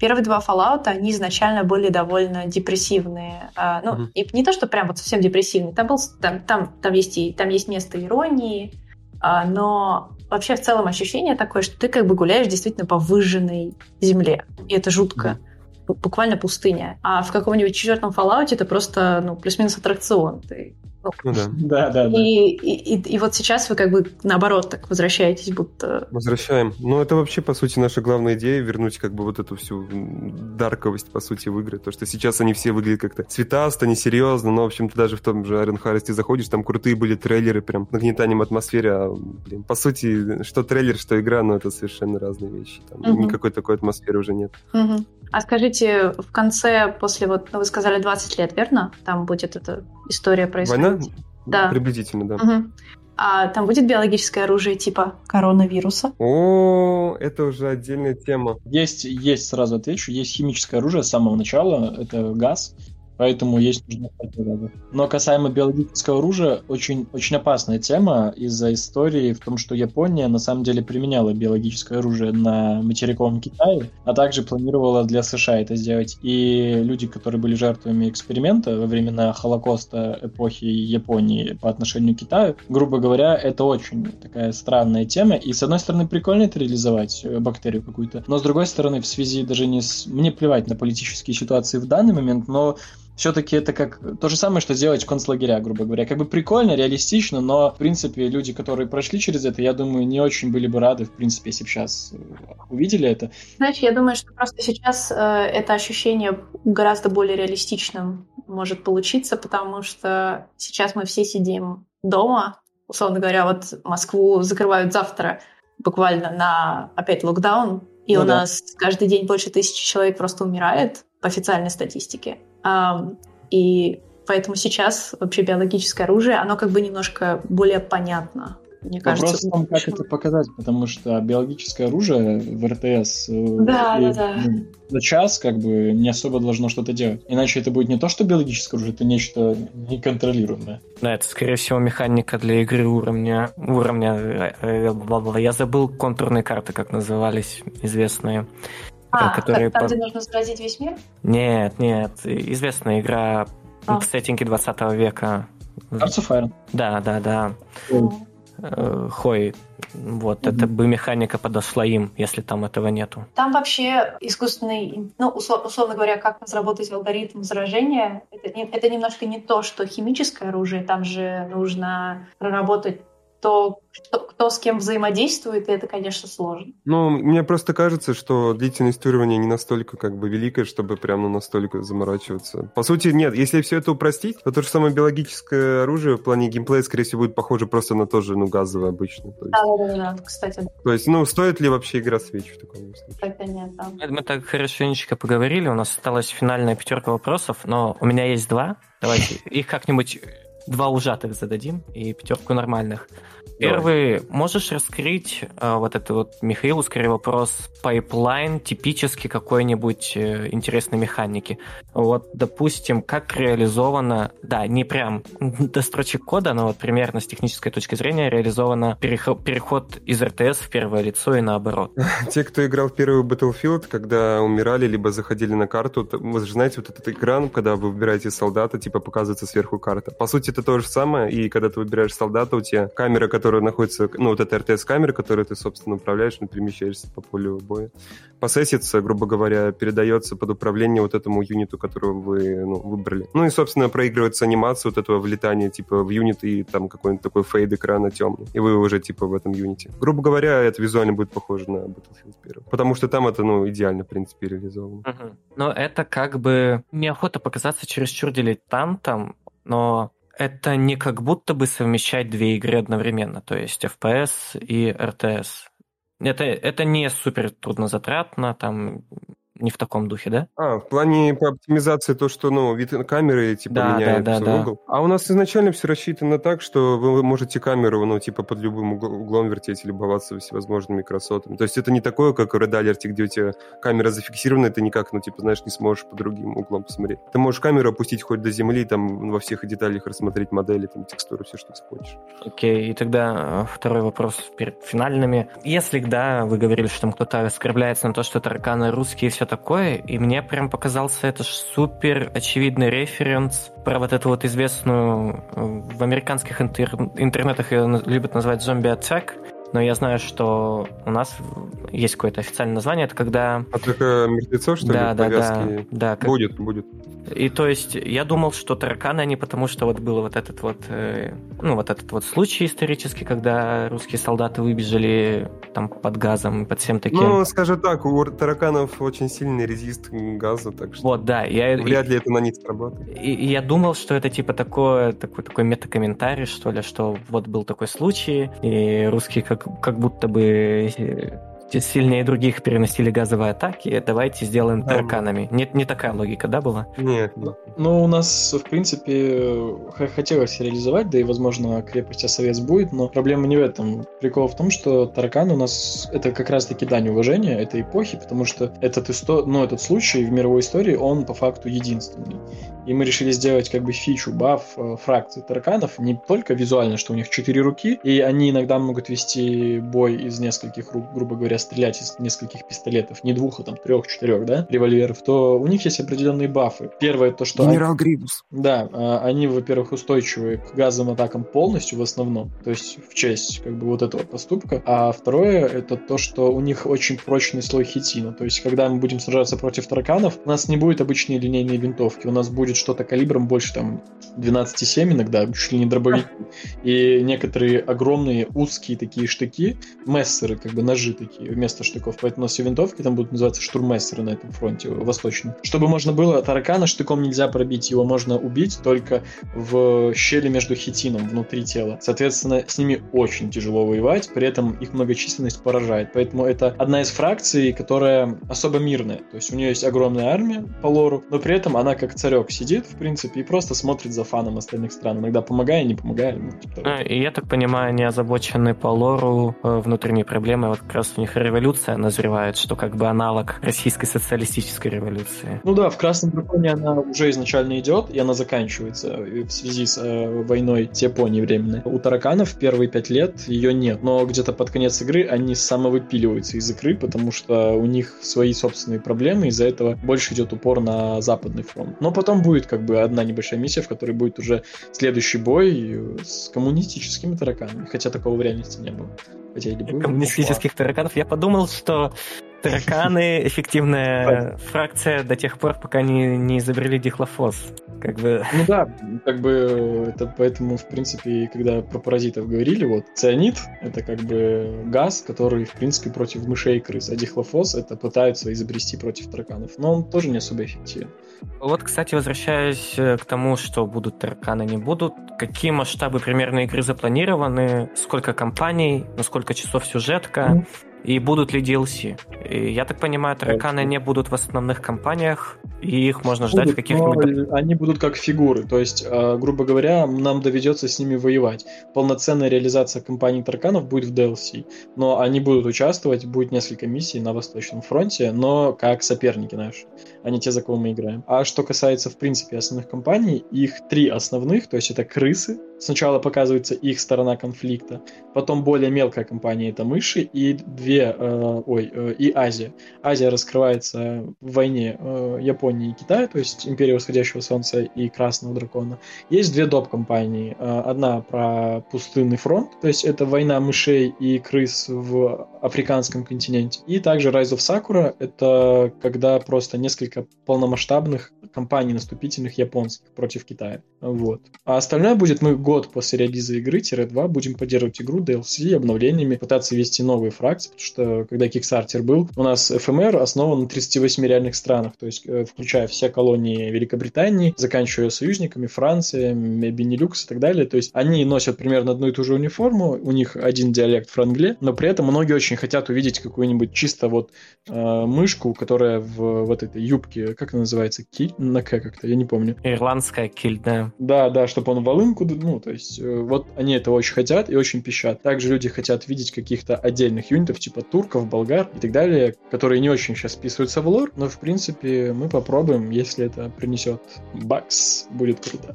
Первые два Fallout, они изначально были довольно депрессивные. А, ну, mm-hmm. и не то, что прям вот совсем депрессивные. Там, был, там, там, там, есть, и, там есть место иронии, а, но вообще в целом ощущение такое, что ты как бы гуляешь действительно по выжженной земле. И это жутко. Mm-hmm. Буквально пустыня. А в каком-нибудь четвертом Fallout это просто ну, плюс-минус аттракцион. Ты ну, да. да, да, да. И, и, и, и вот сейчас вы как бы наоборот так возвращаетесь, будто... Возвращаем. Ну, это вообще, по сути, наша главная идея, вернуть как бы вот эту всю дарковость, по сути, в игры. То, что сейчас они все выглядят как-то цветасто, несерьезно, но, в общем-то, даже в том же Iron Harvest заходишь, там крутые были трейлеры, прям нагнетанием атмосферы, а, блин, по сути, что трейлер, что игра, но это совершенно разные вещи. Там угу. никакой такой атмосферы уже нет. Угу. А скажите, в конце, после вот, ну, вы сказали 20 лет, верно? Там будет эта история происходить? Война? Да. Приблизительно, да. Угу. А там будет биологическое оружие типа коронавируса? О, это уже отдельная тема. Есть, есть, сразу отвечу, есть химическое оружие с самого начала, это газ, Поэтому есть нужно Но касаемо биологического оружия, очень, очень опасная тема из-за истории в том, что Япония на самом деле применяла биологическое оружие на материковом Китае, а также планировала для США это сделать. И люди, которые были жертвами эксперимента во времена Холокоста эпохи Японии по отношению к Китаю, грубо говоря, это очень такая странная тема. И с одной стороны, прикольно это реализовать, э, бактерию какую-то, но с другой стороны, в связи даже не с... Мне плевать на политические ситуации в данный момент, но все-таки это как то же самое, что сделать концлагеря, грубо говоря. Как бы прикольно, реалистично, но, в принципе, люди, которые прошли через это, я думаю, не очень были бы рады, в принципе, если бы сейчас э, увидели это. Знаешь, я думаю, что просто сейчас э, это ощущение гораздо более реалистичным может получиться, потому что сейчас мы все сидим дома, условно говоря, вот Москву закрывают завтра буквально на опять локдаун, и ну, у да. нас каждый день больше тысячи человек просто умирает по официальной статистике. И поэтому сейчас вообще биологическое оружие, оно как бы немножко более понятно. Мне Вопрос кажется, в том, как это показать, потому что биологическое оружие в РТС э, да, и, да, да. Ну, за час как бы не особо должно что-то делать. Иначе это будет не то, что биологическое оружие, это нечто неконтролируемое. Да, это, скорее всего, механика для игры уровня... уровня... Э, э, я забыл контурные карты, как назывались, известные. А, которые... там, по... где нужно сразить весь мир? Нет, нет. Известная игра а. в сеттинге 20 века. Hearts of Iron. Да, да, да. Mm. Хой, вот, mm-hmm. это бы механика подошла им, если там этого нету. Там вообще искусственный, ну, услов, условно говоря, как разработать алгоритм заражения, это, это немножко не то, что химическое оружие, там же нужно проработать то кто, кто с кем взаимодействует, и это, конечно, сложно. Ну, мне просто кажется, что длительность уровня не настолько как бы великая, чтобы прямо настолько заморачиваться. По сути, нет, если все это упростить, то то же самое биологическое оружие в плане геймплея, скорее всего, будет похоже просто на то же, ну, газовое обычно. Да, да, да, да, кстати. То есть, ну, стоит ли вообще игра свеч в таком случае? Это нет, да. Мы так хорошенечко поговорили, у нас осталась финальная пятерка вопросов, но у меня есть два. Давайте их как-нибудь два ржатых зададим и пятерку нормальных. Первый, можешь раскрыть э, вот это вот Михаилу скорее вопрос pipeline технически какой-нибудь э, интересной механики. Вот, допустим, как реализовано, да, не прям до строчек кода, но вот примерно с технической точки зрения реализовано переход, переход из RTS в первое лицо и наоборот. Те, кто играл в первый Battlefield, когда умирали, либо заходили на карту, вы же знаете вот этот экран, когда вы выбираете солдата, типа показывается сверху карта. По сути, это то же самое, и когда ты выбираешь солдата, у тебя камера, которая находится, ну, вот эта RTS-камера, которую ты, собственно, управляешь, ну, перемещаешься по полю боя. Посессится, грубо говоря, передается под управление вот этому юниту, которого вы ну, выбрали. Ну и, собственно, проигрывается анимация вот этого влетания, типа, в юнит и там какой-нибудь такой фейд экрана темный. И вы уже, типа, в этом юните. Грубо говоря, это визуально будет похоже на Battlefield 1. Потому что там это, ну, идеально, в принципе, реализовано. Угу. Но это как бы неохота показаться чересчур дилетантом, но это не как будто бы совмещать две игры одновременно, то есть FPS и RTS. Это, это не супер трудно затратно, там не в таком духе, да? А, в плане по оптимизации то, что, ну, вид камеры, типа, да, меняет да, да, угол. Да. А у нас изначально все рассчитано так, что вы можете камеру, ну, типа, под любым углом вертеть и любоваться всевозможными красотами. То есть это не такое, как в Red Alert, где у тебя камера зафиксирована, ты никак, ну, типа, знаешь, не сможешь по другим углом посмотреть. Ты можешь камеру опустить хоть до земли, там, во всех деталях рассмотреть модели, там, текстуры, все, что захочешь. Окей, okay, и тогда э, второй вопрос перед финальными. Если, да, вы говорили, что там кто-то оскорбляется на то, что тараканы русские и все такое, и мне прям показался это супер очевидный референс про вот эту вот известную э, в американских интер интернетах ее любят называть зомби-аттак, но я знаю, что у нас есть какое-то официальное название, это когда... Атака мертвецов, что да, ли? Да, да, да. Как... Будет, будет. И то есть я думал, что тараканы они, потому что вот был вот этот вот, э, ну вот этот вот случай исторический, когда русские солдаты выбежали там под газом, под всем таким. Ну, скажем так, у тараканов очень сильный резист газу, так что вот, да, я, вряд ли это на них сработает. И, и я думал, что это типа такое, такой, такой метакомментарий, что ли, что вот был такой случай, и русские как, как будто бы сильнее других переносили газовые атаки, давайте сделаем да, тараканами. Нет, не такая логика, да, была? Нет, нет. Ну, у нас, в принципе, хотелось реализовать, да и, возможно, крепость Осовец будет, но проблема не в этом. Прикол в том, что таракан у нас это как раз-таки дань уважения этой эпохи, потому что этот, исто... ну, этот случай в мировой истории, он по факту единственный. И мы решили сделать как бы фичу, баф э, фракции тараканов не только визуально, что у них четыре руки, и они иногда могут вести бой из нескольких рук, грубо говоря, стрелять из нескольких пистолетов, не двух, а там трех, четырех, да, револьверов, то у них есть определенные бафы. Первое то, что... Генерал они... Грибус. Да, а, они, во-первых, устойчивы к газовым атакам полностью в основном, то есть в честь как бы вот этого поступка. А второе, это то, что у них очень прочный слой хитина, то есть когда мы будем сражаться против тараканов, у нас не будет обычные линейные винтовки, у нас будет что-то калибром больше там 12,7 иногда, чуть ли не дробовики. И некоторые огромные узкие такие штыки, мессеры, как бы ножи такие вместо штыков. Поэтому у нас все винтовки там будут называться штурмессеры на этом фронте восточном. Чтобы можно было, таракана штыком нельзя пробить, его можно убить только в щели между хитином внутри тела. Соответственно, с ними очень тяжело воевать, при этом их многочисленность поражает. Поэтому это одна из фракций, которая особо мирная. То есть у нее есть огромная армия по лору, но при этом она как царек сидит, в принципе, и просто смотрит за фаном остальных стран. Иногда помогая, не помогая. Ну, типа а, и я так понимаю, они озабочены по лору э, внутренней проблемы. Вот как раз у них революция назревает, что как бы аналог российской социалистической революции. Ну да, в Красном Драконе она уже изначально идет, и она заканчивается в связи с э, войной с Японией временной. У тараканов первые пять лет ее нет, но где-то под конец игры они самовыпиливаются из игры, потому что у них свои собственные проблемы, из-за этого больше идет упор на западный фронт. Но потом будет как бы одна небольшая миссия, в которой будет уже следующий бой с коммунистическими тараканами, хотя такого в реальности не было. Хотя коммунистических тараканов. Я подумал, что тараканы эффективная фракция до тех пор, пока не, не изобрели дихлофос. Как бы... Ну да, как бы это поэтому, в принципе, когда про паразитов говорили, вот цианид — это как бы газ, который, в принципе, против мышей и крыс, а дихлофос — это пытаются изобрести против тараканов. Но он тоже не особо эффективен. Вот, кстати, возвращаясь э, к тому, что будут тараканы, не будут, какие масштабы примерно игры запланированы, сколько компаний, на сколько часов сюжетка, mm. И будут ли DLC? И, я так понимаю, тараканы не будут в основных компаниях, и их можно ждать будут, каких-нибудь... Они будут как фигуры, то есть, э, грубо говоря, нам доведется с ними воевать. Полноценная реализация компании тараканов будет в DLC, но они будут участвовать, будет несколько миссий на Восточном фронте, но как соперники наши, а не те, за кого мы играем. А что касается, в принципе, основных компаний, их три основных, то есть это крысы, сначала показывается их сторона конфликта, потом более мелкая компания это мыши и две, э, ой, э, и Азия. Азия раскрывается в войне э, Японии и Китая, то есть Империя Восходящего Солнца и Красного Дракона. Есть две доп-компании. Э, одна про пустынный фронт, то есть это война мышей и крыс в африканском континенте. И также Rise of Sakura, это когда просто несколько полномасштабных компаний наступительных японских против Китая. Вот. А остальное будет мы год после релиза игры-2 будем поддерживать игру DLC, обновлениями, пытаться ввести новые фракции, потому что когда Kickstarter был, у нас FMR основан на 38 реальных странах, то есть э, включая все колонии Великобритании, заканчивая союзниками, Франция, Бенилюкс и так далее. То есть они носят примерно одну и ту же униформу, у них один диалект франгле, но при этом многие очень хотят увидеть какую-нибудь чисто вот э, мышку, которая в вот этой юбке, как она называется, киль, на К как-то, я не помню. Ирландская киль, да. Да, да, чтобы он волынку, ну, то есть э, вот они это очень хотят и очень пищат. Также люди хотят видеть каких-то отдельных юнитов, типа турков, болгар и так далее, которые не очень сейчас вписываются в лор, но в принципе мы попробуем, если это принесет бакс, будет круто.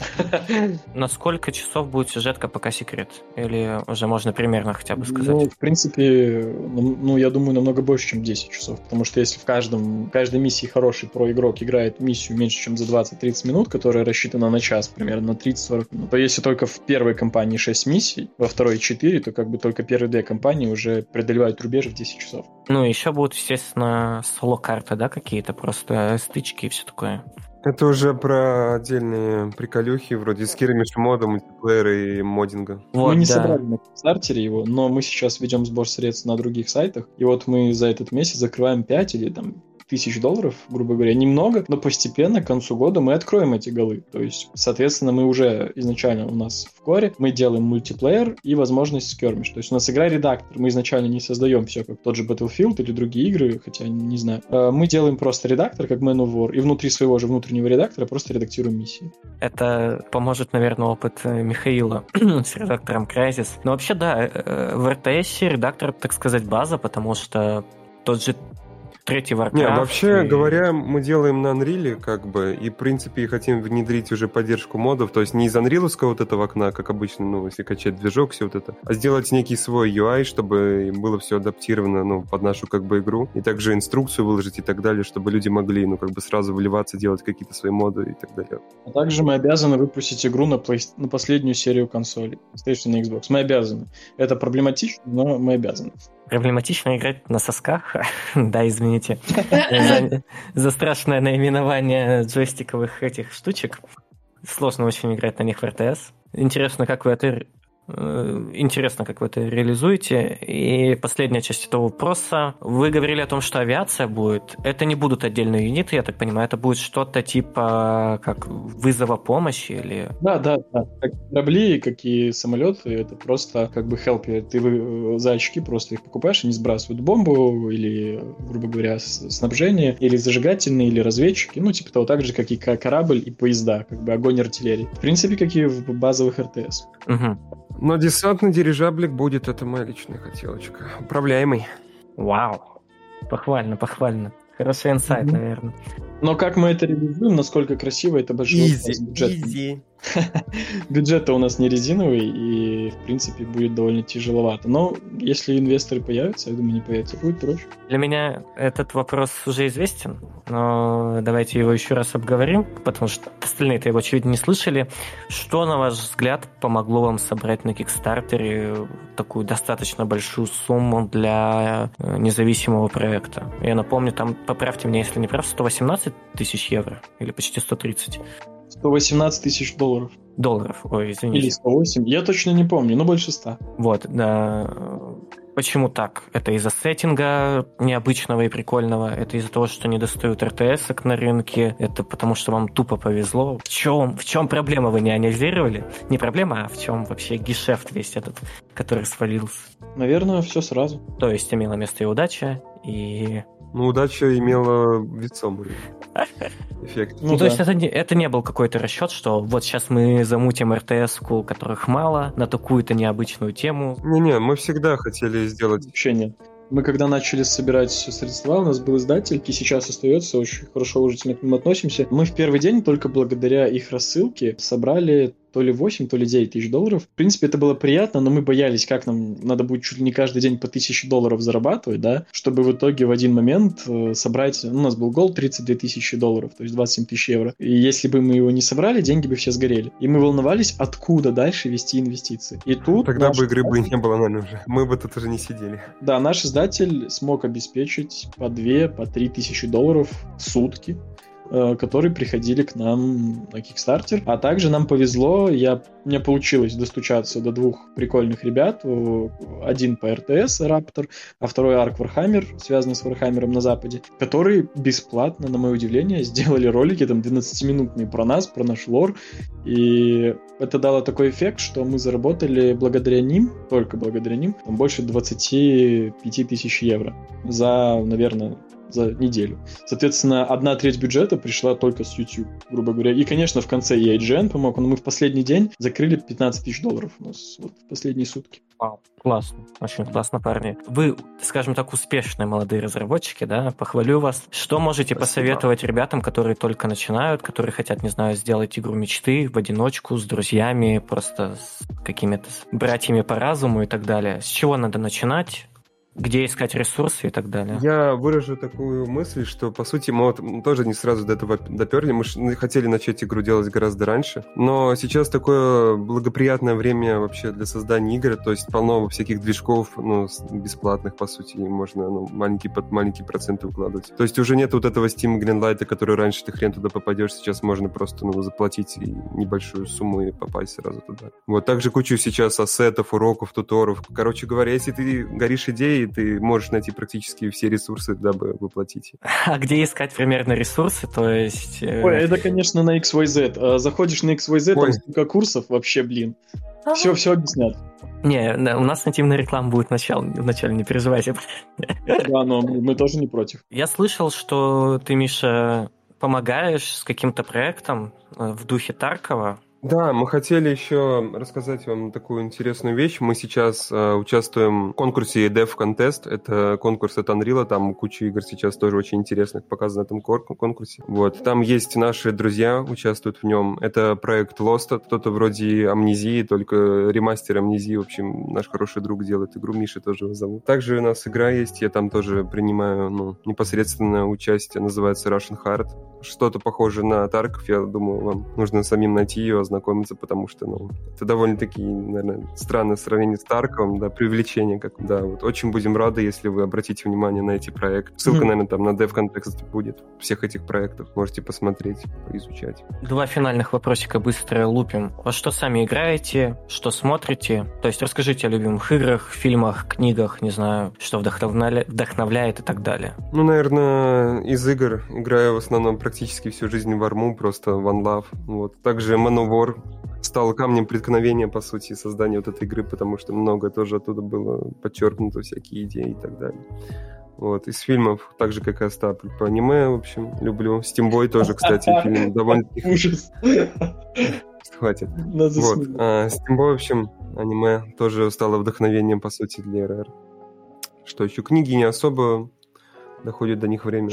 На сколько часов будет сюжетка пока секрет? Или уже можно примерно хотя бы сказать? Ну, в принципе, ну, я думаю, намного больше, чем 10 часов, потому что если в каждом, каждой миссии хороший про игрок играет миссию меньше, чем за 20-30 минут, которая рассчитана на час, примерно на 30-40 минут, то если только в первой кампании 6 миссий, во второй 4, то как бы только первые две кампании уже преодолевают рубеж в 10 часов. Ну, еще будут, естественно, соло-карты, да, какие-то просто стычки и все такое. Это уже про отдельные приколюхи, вроде скирмиш мода, мультиплеера и моддинга. Вот, мы не да. собрали на стартере его, но мы сейчас ведем сбор средств на других сайтах. И вот мы за этот месяц закрываем 5 или там тысяч долларов, грубо говоря, немного, но постепенно к концу года мы откроем эти голы. То есть, соответственно, мы уже изначально у нас в коре, мы делаем мультиплеер и возможность скермиш. То есть у нас игра-редактор, мы изначально не создаем все, как тот же Battlefield или другие игры, хотя не знаю. А, мы делаем просто редактор, как Man of War, и внутри своего же внутреннего редактора просто редактируем миссии. Это поможет, наверное, опыт э, Михаила с редактором Crysis. Но вообще, да, э, э, в RTS редактор, так сказать, база, потому что тот же третий Warcraft. Не, вообще и... говоря, мы делаем на Unreal, как бы, и, в принципе, хотим внедрить уже поддержку модов, то есть не из Unreal вот этого окна, как обычно, ну, если качать движок, все вот это, а сделать некий свой UI, чтобы было все адаптировано, ну, под нашу, как бы, игру, и также инструкцию выложить и так далее, чтобы люди могли, ну, как бы, сразу выливаться, делать какие-то свои моды и так далее. А также мы обязаны выпустить игру на, play... на последнюю серию консолей, PlayStation и Xbox. Мы обязаны. Это проблематично, но мы обязаны. Проблематично играть на сосках. да, извините. за, за страшное наименование джойстиковых этих штучек. Сложно очень играть на них в RTS. Интересно, как вы интересно, как вы это реализуете. И последняя часть этого вопроса. Вы говорили о том, что авиация будет. Это не будут отдельные юниты, я так понимаю. Это будет что-то типа как вызова помощи или... Да, да, да. Как корабли, какие самолеты, это просто как бы help. Ты э, за очки просто их покупаешь, они сбрасывают бомбу или, грубо говоря, снабжение, или зажигательные, или разведчики. Ну, типа того, так же, как и корабль и поезда, как бы огонь артиллерии. В принципе, как и в базовых РТС. Угу. Но десантный дирижаблик будет, это моя личная хотелочка. Управляемый. Вау. Похвально, похвально. Хороший инсайт, mm-hmm. наверное. Но как мы это реализуем, насколько красиво это большой бюджет. Easy. Бюджет-то у нас не резиновый, и, в принципе, будет довольно тяжеловато. Но если инвесторы появятся, я думаю, не появятся, будет проще. Для меня этот вопрос уже известен, но давайте его еще раз обговорим, потому что остальные-то его, очевидно, не слышали. Что, на ваш взгляд, помогло вам собрать на Кикстартере такую достаточно большую сумму для э, независимого проекта? Я напомню, там, поправьте меня, если не прав, 118 тысяч евро или почти 130. 118 тысяч долларов. Долларов, ой, извините. Или 108, я точно не помню, но больше 100. Вот, да. Почему так? Это из-за сеттинга необычного и прикольного, это из-за того, что не достают РТС на рынке, это потому что вам тупо повезло. В чем, в чем проблема вы не анализировали? Не проблема, а в чем вообще гешефт весь этот, который свалился? Наверное, все сразу. То есть имела место и удача, и ну, удача имела весомый эффект. Ну, ну то да. есть это не, это не был какой-то расчет, что вот сейчас мы замутим РТС-ку, которых мало, на такую-то необычную тему. Не-не, мы всегда хотели сделать... Вообще нет. Мы когда начали собирать средства, у нас был издатель, и сейчас остается, очень хорошо уважительно к ним относимся. Мы в первый день только благодаря их рассылке собрали то ли 8, то ли 9 тысяч долларов. В принципе, это было приятно, но мы боялись, как нам надо будет чуть ли не каждый день по 1000 долларов зарабатывать, да, чтобы в итоге в один момент э, собрать, ну, у нас был гол 32 тысячи долларов, то есть 27 тысяч евро. И если бы мы его не собрали, деньги бы все сгорели. И мы волновались, откуда дальше вести инвестиции. И тут... Тогда бы игры бы не было наверное уже. Мы бы тут уже не сидели. Да, наш издатель смог обеспечить по 2, по 3 тысячи долларов в сутки которые приходили к нам на Kickstarter. А также нам повезло, я, мне получилось достучаться до двух прикольных ребят. Один по RTS, Раптор, а второй Arch Warhammer, связанный с Вархаммером на Западе, которые бесплатно, на мое удивление, сделали ролики там 12-минутные про нас, про наш лор. И это дало такой эффект, что мы заработали благодаря ним, только благодаря ним, там больше 25 тысяч евро за, наверное, за неделю. Соответственно, одна треть бюджета пришла только с YouTube, грубо говоря. И, конечно, в конце и IGN помог, но мы в последний день закрыли 15 тысяч долларов у нас вот, в последние сутки. Вау, классно, очень классно, парни. Вы, скажем так, успешные молодые разработчики, да, похвалю вас. Что можете Спасибо. посоветовать ребятам, которые только начинают, которые хотят, не знаю, сделать игру мечты в одиночку, с друзьями, просто с какими-то братьями по разуму и так далее? С чего надо начинать? Где искать ресурсы и так далее. Я выражу такую мысль, что, по сути, мы вот тоже не сразу до этого доперли. Мы хотели начать игру делать гораздо раньше. Но сейчас такое благоприятное время вообще для создания игр. То есть полно всяких движков, ну, бесплатных, по сути, и можно ну, маленькие, под маленькие проценты укладывать. То есть уже нет вот этого Steam Greenlight, который раньше ты хрен туда попадешь. Сейчас можно просто ну, заплатить небольшую сумму и попасть сразу туда. Вот также кучу сейчас ассетов, уроков, туторов. Короче говоря, если ты горишь идеей, ты можешь найти практически все ресурсы, дабы воплотить. А где искать примерно ресурсы? То есть... Э, Ой, это, конечно, на XYZ. А заходишь на XYZ, Ой. там столько курсов, вообще, блин. Все, все объяснят. Не, у нас нативная реклама будет начал, вначале, не переживайте. Да, но мы тоже не против. Я слышал, что ты, Миша, помогаешь с каким-то проектом э, в духе Таркова. Да, мы хотели еще рассказать вам такую интересную вещь. Мы сейчас э, участвуем в конкурсе Dev Contest. Это конкурс от Unreal, там куча игр сейчас тоже очень интересных показано на этом конкурсе. Вот. Там есть наши друзья, участвуют в нем. Это проект Lost, кто-то вроде Амнезии, только ремастер Амнезии. В общем, наш хороший друг делает игру, Миша тоже его зовут. Также у нас игра есть, я там тоже принимаю ну, непосредственное участие, называется Russian Heart. Что-то похоже на Тарков, я думаю, вам нужно самим найти ее, знакомиться, потому что, ну, это довольно-таки, наверное, странное сравнение с Тарковым, да, привлечение, как, да, вот очень будем рады, если вы обратите внимание на эти проекты. Ссылка, mm-hmm. наверное, там на Dev Context будет всех этих проектов, можете посмотреть, поизучать. Два финальных вопросика быстро лупим. Во что сами играете, что смотрите? То есть расскажите о любимых играх, фильмах, книгах, не знаю, что вдохновляет, вдохновляет и так далее. Ну, наверное, из игр играю в основном практически всю жизнь в арму, просто One Love. Вот. Также Manowar War стал камнем преткновения, по сути, создания вот этой игры, потому что много тоже оттуда было подчеркнуто, всякие идеи и так далее. Вот, из фильмов, так же, как и Остап, по аниме, в общем, люблю. Стимбой тоже, кстати, фильм довольно... Ужас. Хватит. Вот, а, Стимбой, в общем, аниме тоже стало вдохновением, по сути, для РР. Что еще? Книги не особо доходит до них время.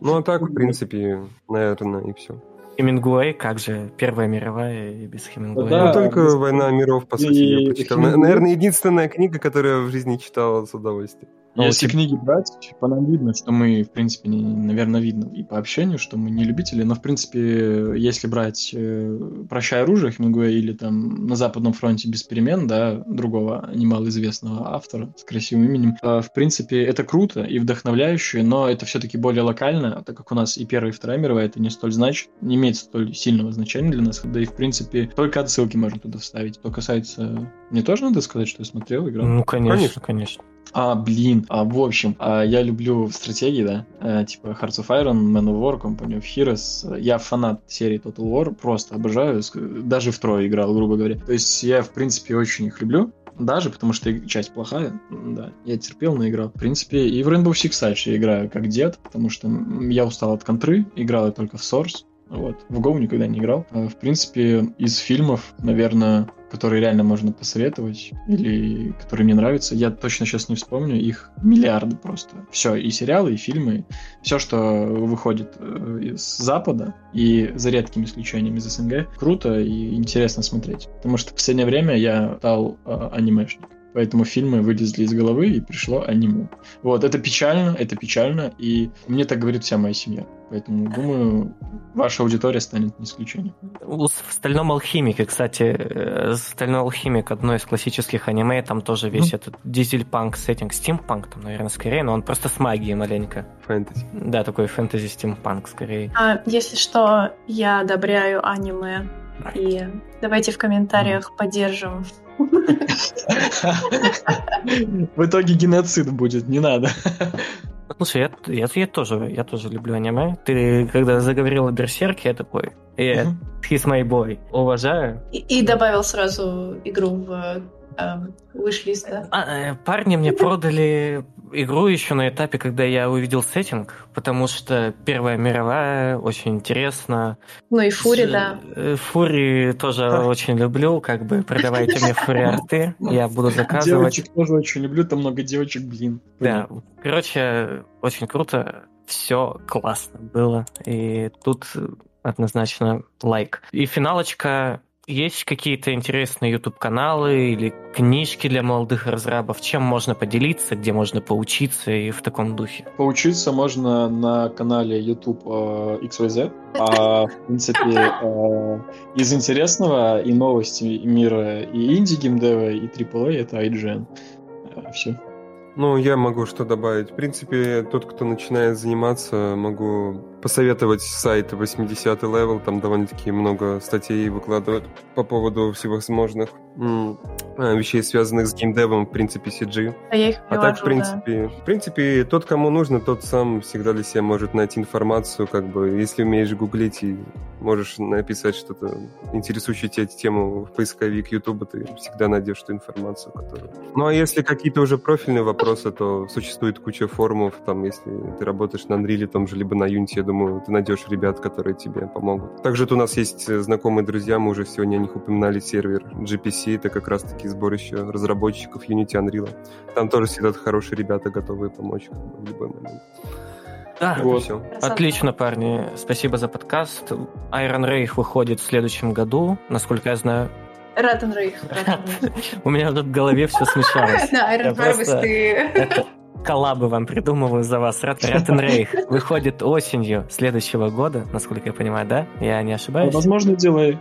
Ну, а так, в принципе, наверное, и все. Хемингуэй, как же, Первая мировая и без Хемингуэя. Да, ну, только «Война миров», по сути, и... я прочитал. Наверное, единственная книга, которую я в жизни читал с удовольствием. Но Если вот... книги брать, по нам видно, что мы, в принципе, не, наверное, видно и по общению, что мы не любители, но, в принципе, если брать э, «Прощай оружие» Хемингуэя или там «На Западном фронте без перемен», да, другого немалоизвестного автора с красивым именем, э, в принципе, это круто и вдохновляюще, но это все-таки более локально, так как у нас и Первая, и Вторая мировая, это не столь значит, не имеет столь сильного значения для нас, да и, в принципе, только отсылки можно туда вставить. Что касается... Мне тоже надо сказать, что я смотрел, играл? Ну, конечно, конечно. конечно. А, блин, а, в общем, а, я люблю стратегии, да, а, типа Hearts of Iron, Man of War, Company of Heroes. Я фанат серии Total War, просто обожаю, даже в трое играл, грубо говоря. То есть я, в принципе, очень их люблю. Даже потому что часть плохая, да, я терпел, но играл. В принципе, и в Rainbow Six Siege я играю как дед, потому что я устал от контры, играл я только в Source, вот. В Go никогда не играл. А, в принципе, из фильмов, наверное, которые реально можно посоветовать или которые мне нравятся, я точно сейчас не вспомню, их миллиарды просто. Все, и сериалы, и фильмы, все, что выходит э, из Запада, и за редкими исключениями из СНГ, круто и интересно смотреть. Потому что в последнее время я стал э, анимешник. Поэтому фильмы вылезли из головы и пришло аниме. Вот, это печально, это печально, и мне так говорит вся моя семья. Поэтому, думаю, ваша аудитория станет не исключением. В «Стальном алхимике», кстати, э, «Стальной алхимик» одно из классических аниме, там тоже весь mm. этот дизель-панк сеттинг, стимпанк, там, наверное, скорее, но он просто с магией маленько. Фэнтези. Да, такой фэнтези-стимпанк скорее. А, если что, я одобряю аниме, и давайте в комментариях поддержим в итоге геноцид будет, не надо. Слушай, я, я, я, тоже, я тоже люблю аниме. Ты, когда заговорил о Берсерке, я такой, э, he's my boy. Уважаю. И, и добавил сразу игру в эм, да? А, э, парни мне продали игру еще на этапе, когда я увидел сеттинг, потому что Первая мировая очень интересно. Ну и Фури, С, да. Э, Фури тоже очень люблю, как бы продавайте мне Фури арты, я буду заказывать. Девочек тоже очень люблю, там много девочек, блин. Да, короче, очень круто, все классно было, и тут однозначно лайк. И финалочка есть какие-то интересные YouTube-каналы или книжки для молодых разрабов? Чем можно поделиться, где можно поучиться и в таком духе? Поучиться можно на канале YouTube э, XYZ. А, в принципе, э, из интересного и новости мира и инди-геймдева, и AAA — это IGN. Э, все. Ну, я могу что добавить. В принципе, тот, кто начинает заниматься, могу посоветовать сайт 80 level, там довольно-таки много статей выкладывают по поводу всевозможных а, вещей, связанных с геймдевом, в принципе, CG. А я их А так, в принципе, в принципе, тот, кому нужно, тот сам всегда для себя может найти информацию, как бы, если умеешь гуглить и можешь написать что-то интересующее тебя тему в поисковик YouTube, ты всегда найдешь эту информацию, которую... Ну, а если какие-то уже профильные вопросы, то существует куча форумов, там, если ты работаешь на Unreal, том же, либо на Unity, я думаю, ты найдешь ребят, которые тебе помогут. Также у нас есть знакомые друзья, мы уже сегодня о них упоминали, сервер GPC, это как раз-таки сборище разработчиков Unity Unreal. Там тоже всегда хорошие ребята, готовые помочь в любой момент. Да, вот. все. Отлично, парни. Спасибо за подкаст. Iron Ray выходит в следующем году, насколько я знаю. Ратен Рейх. У меня тут в голове все смешалось. Да, Iron Harvest ты... Коллабы вам придумываю за вас. Ратен Рейх выходит осенью следующего года, насколько я понимаю, да? Я не ошибаюсь? Возможно, делай.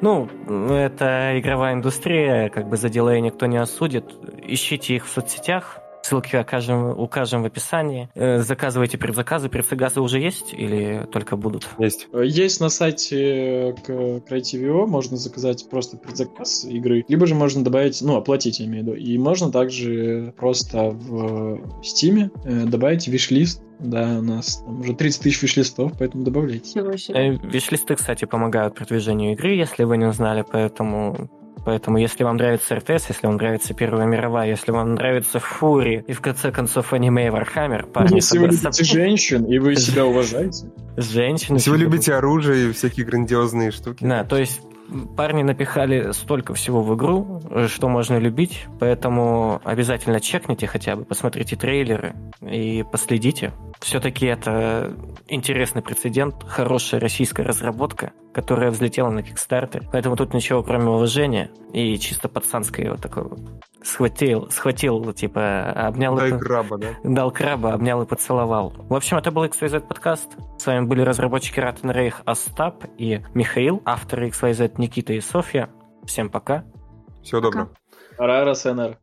Ну, это игровая индустрия, как бы за дилей никто не осудит. Ищите их в соцсетях, Ссылки укажем, укажем в описании. Э, заказывайте предзаказы. Предзаказы уже есть или только будут? Есть. Есть на сайте Creative.io, можно заказать просто предзаказ игры, либо же можно добавить, ну, оплатить, я имею в виду. И можно также просто в Steam э, добавить виш-лист да, у нас там уже 30 тысяч виш-листов, поэтому добавляйте. Э, виш-листы, кстати, помогают продвижению игры, если вы не узнали, поэтому Поэтому, если вам нравится РТС, если вам нравится Первая мировая, если вам нравится фурри и, в конце концов, аниме и Вархаммер, парни... Если вы любите женщин, и вы себя уважаете. Женщин... Если вы любите оружие и всякие грандиозные штуки. Да, то есть парни напихали столько всего в игру, что можно любить, поэтому обязательно чекните хотя бы, посмотрите трейлеры и последите. Все-таки это интересный прецедент, хорошая российская разработка, которая взлетела на Kickstarter. Поэтому тут ничего, кроме уважения и чисто пацанской вот такой схватил, схватил, типа, обнял Дай и... краба, да? Дал краба, обнял и поцеловал. В общем, это был XYZ подкаст. С вами были разработчики Ратен Рейх Остап и Михаил, авторы XYZ Никита и Софья. Всем пока. Всего доброго. Рара СНР.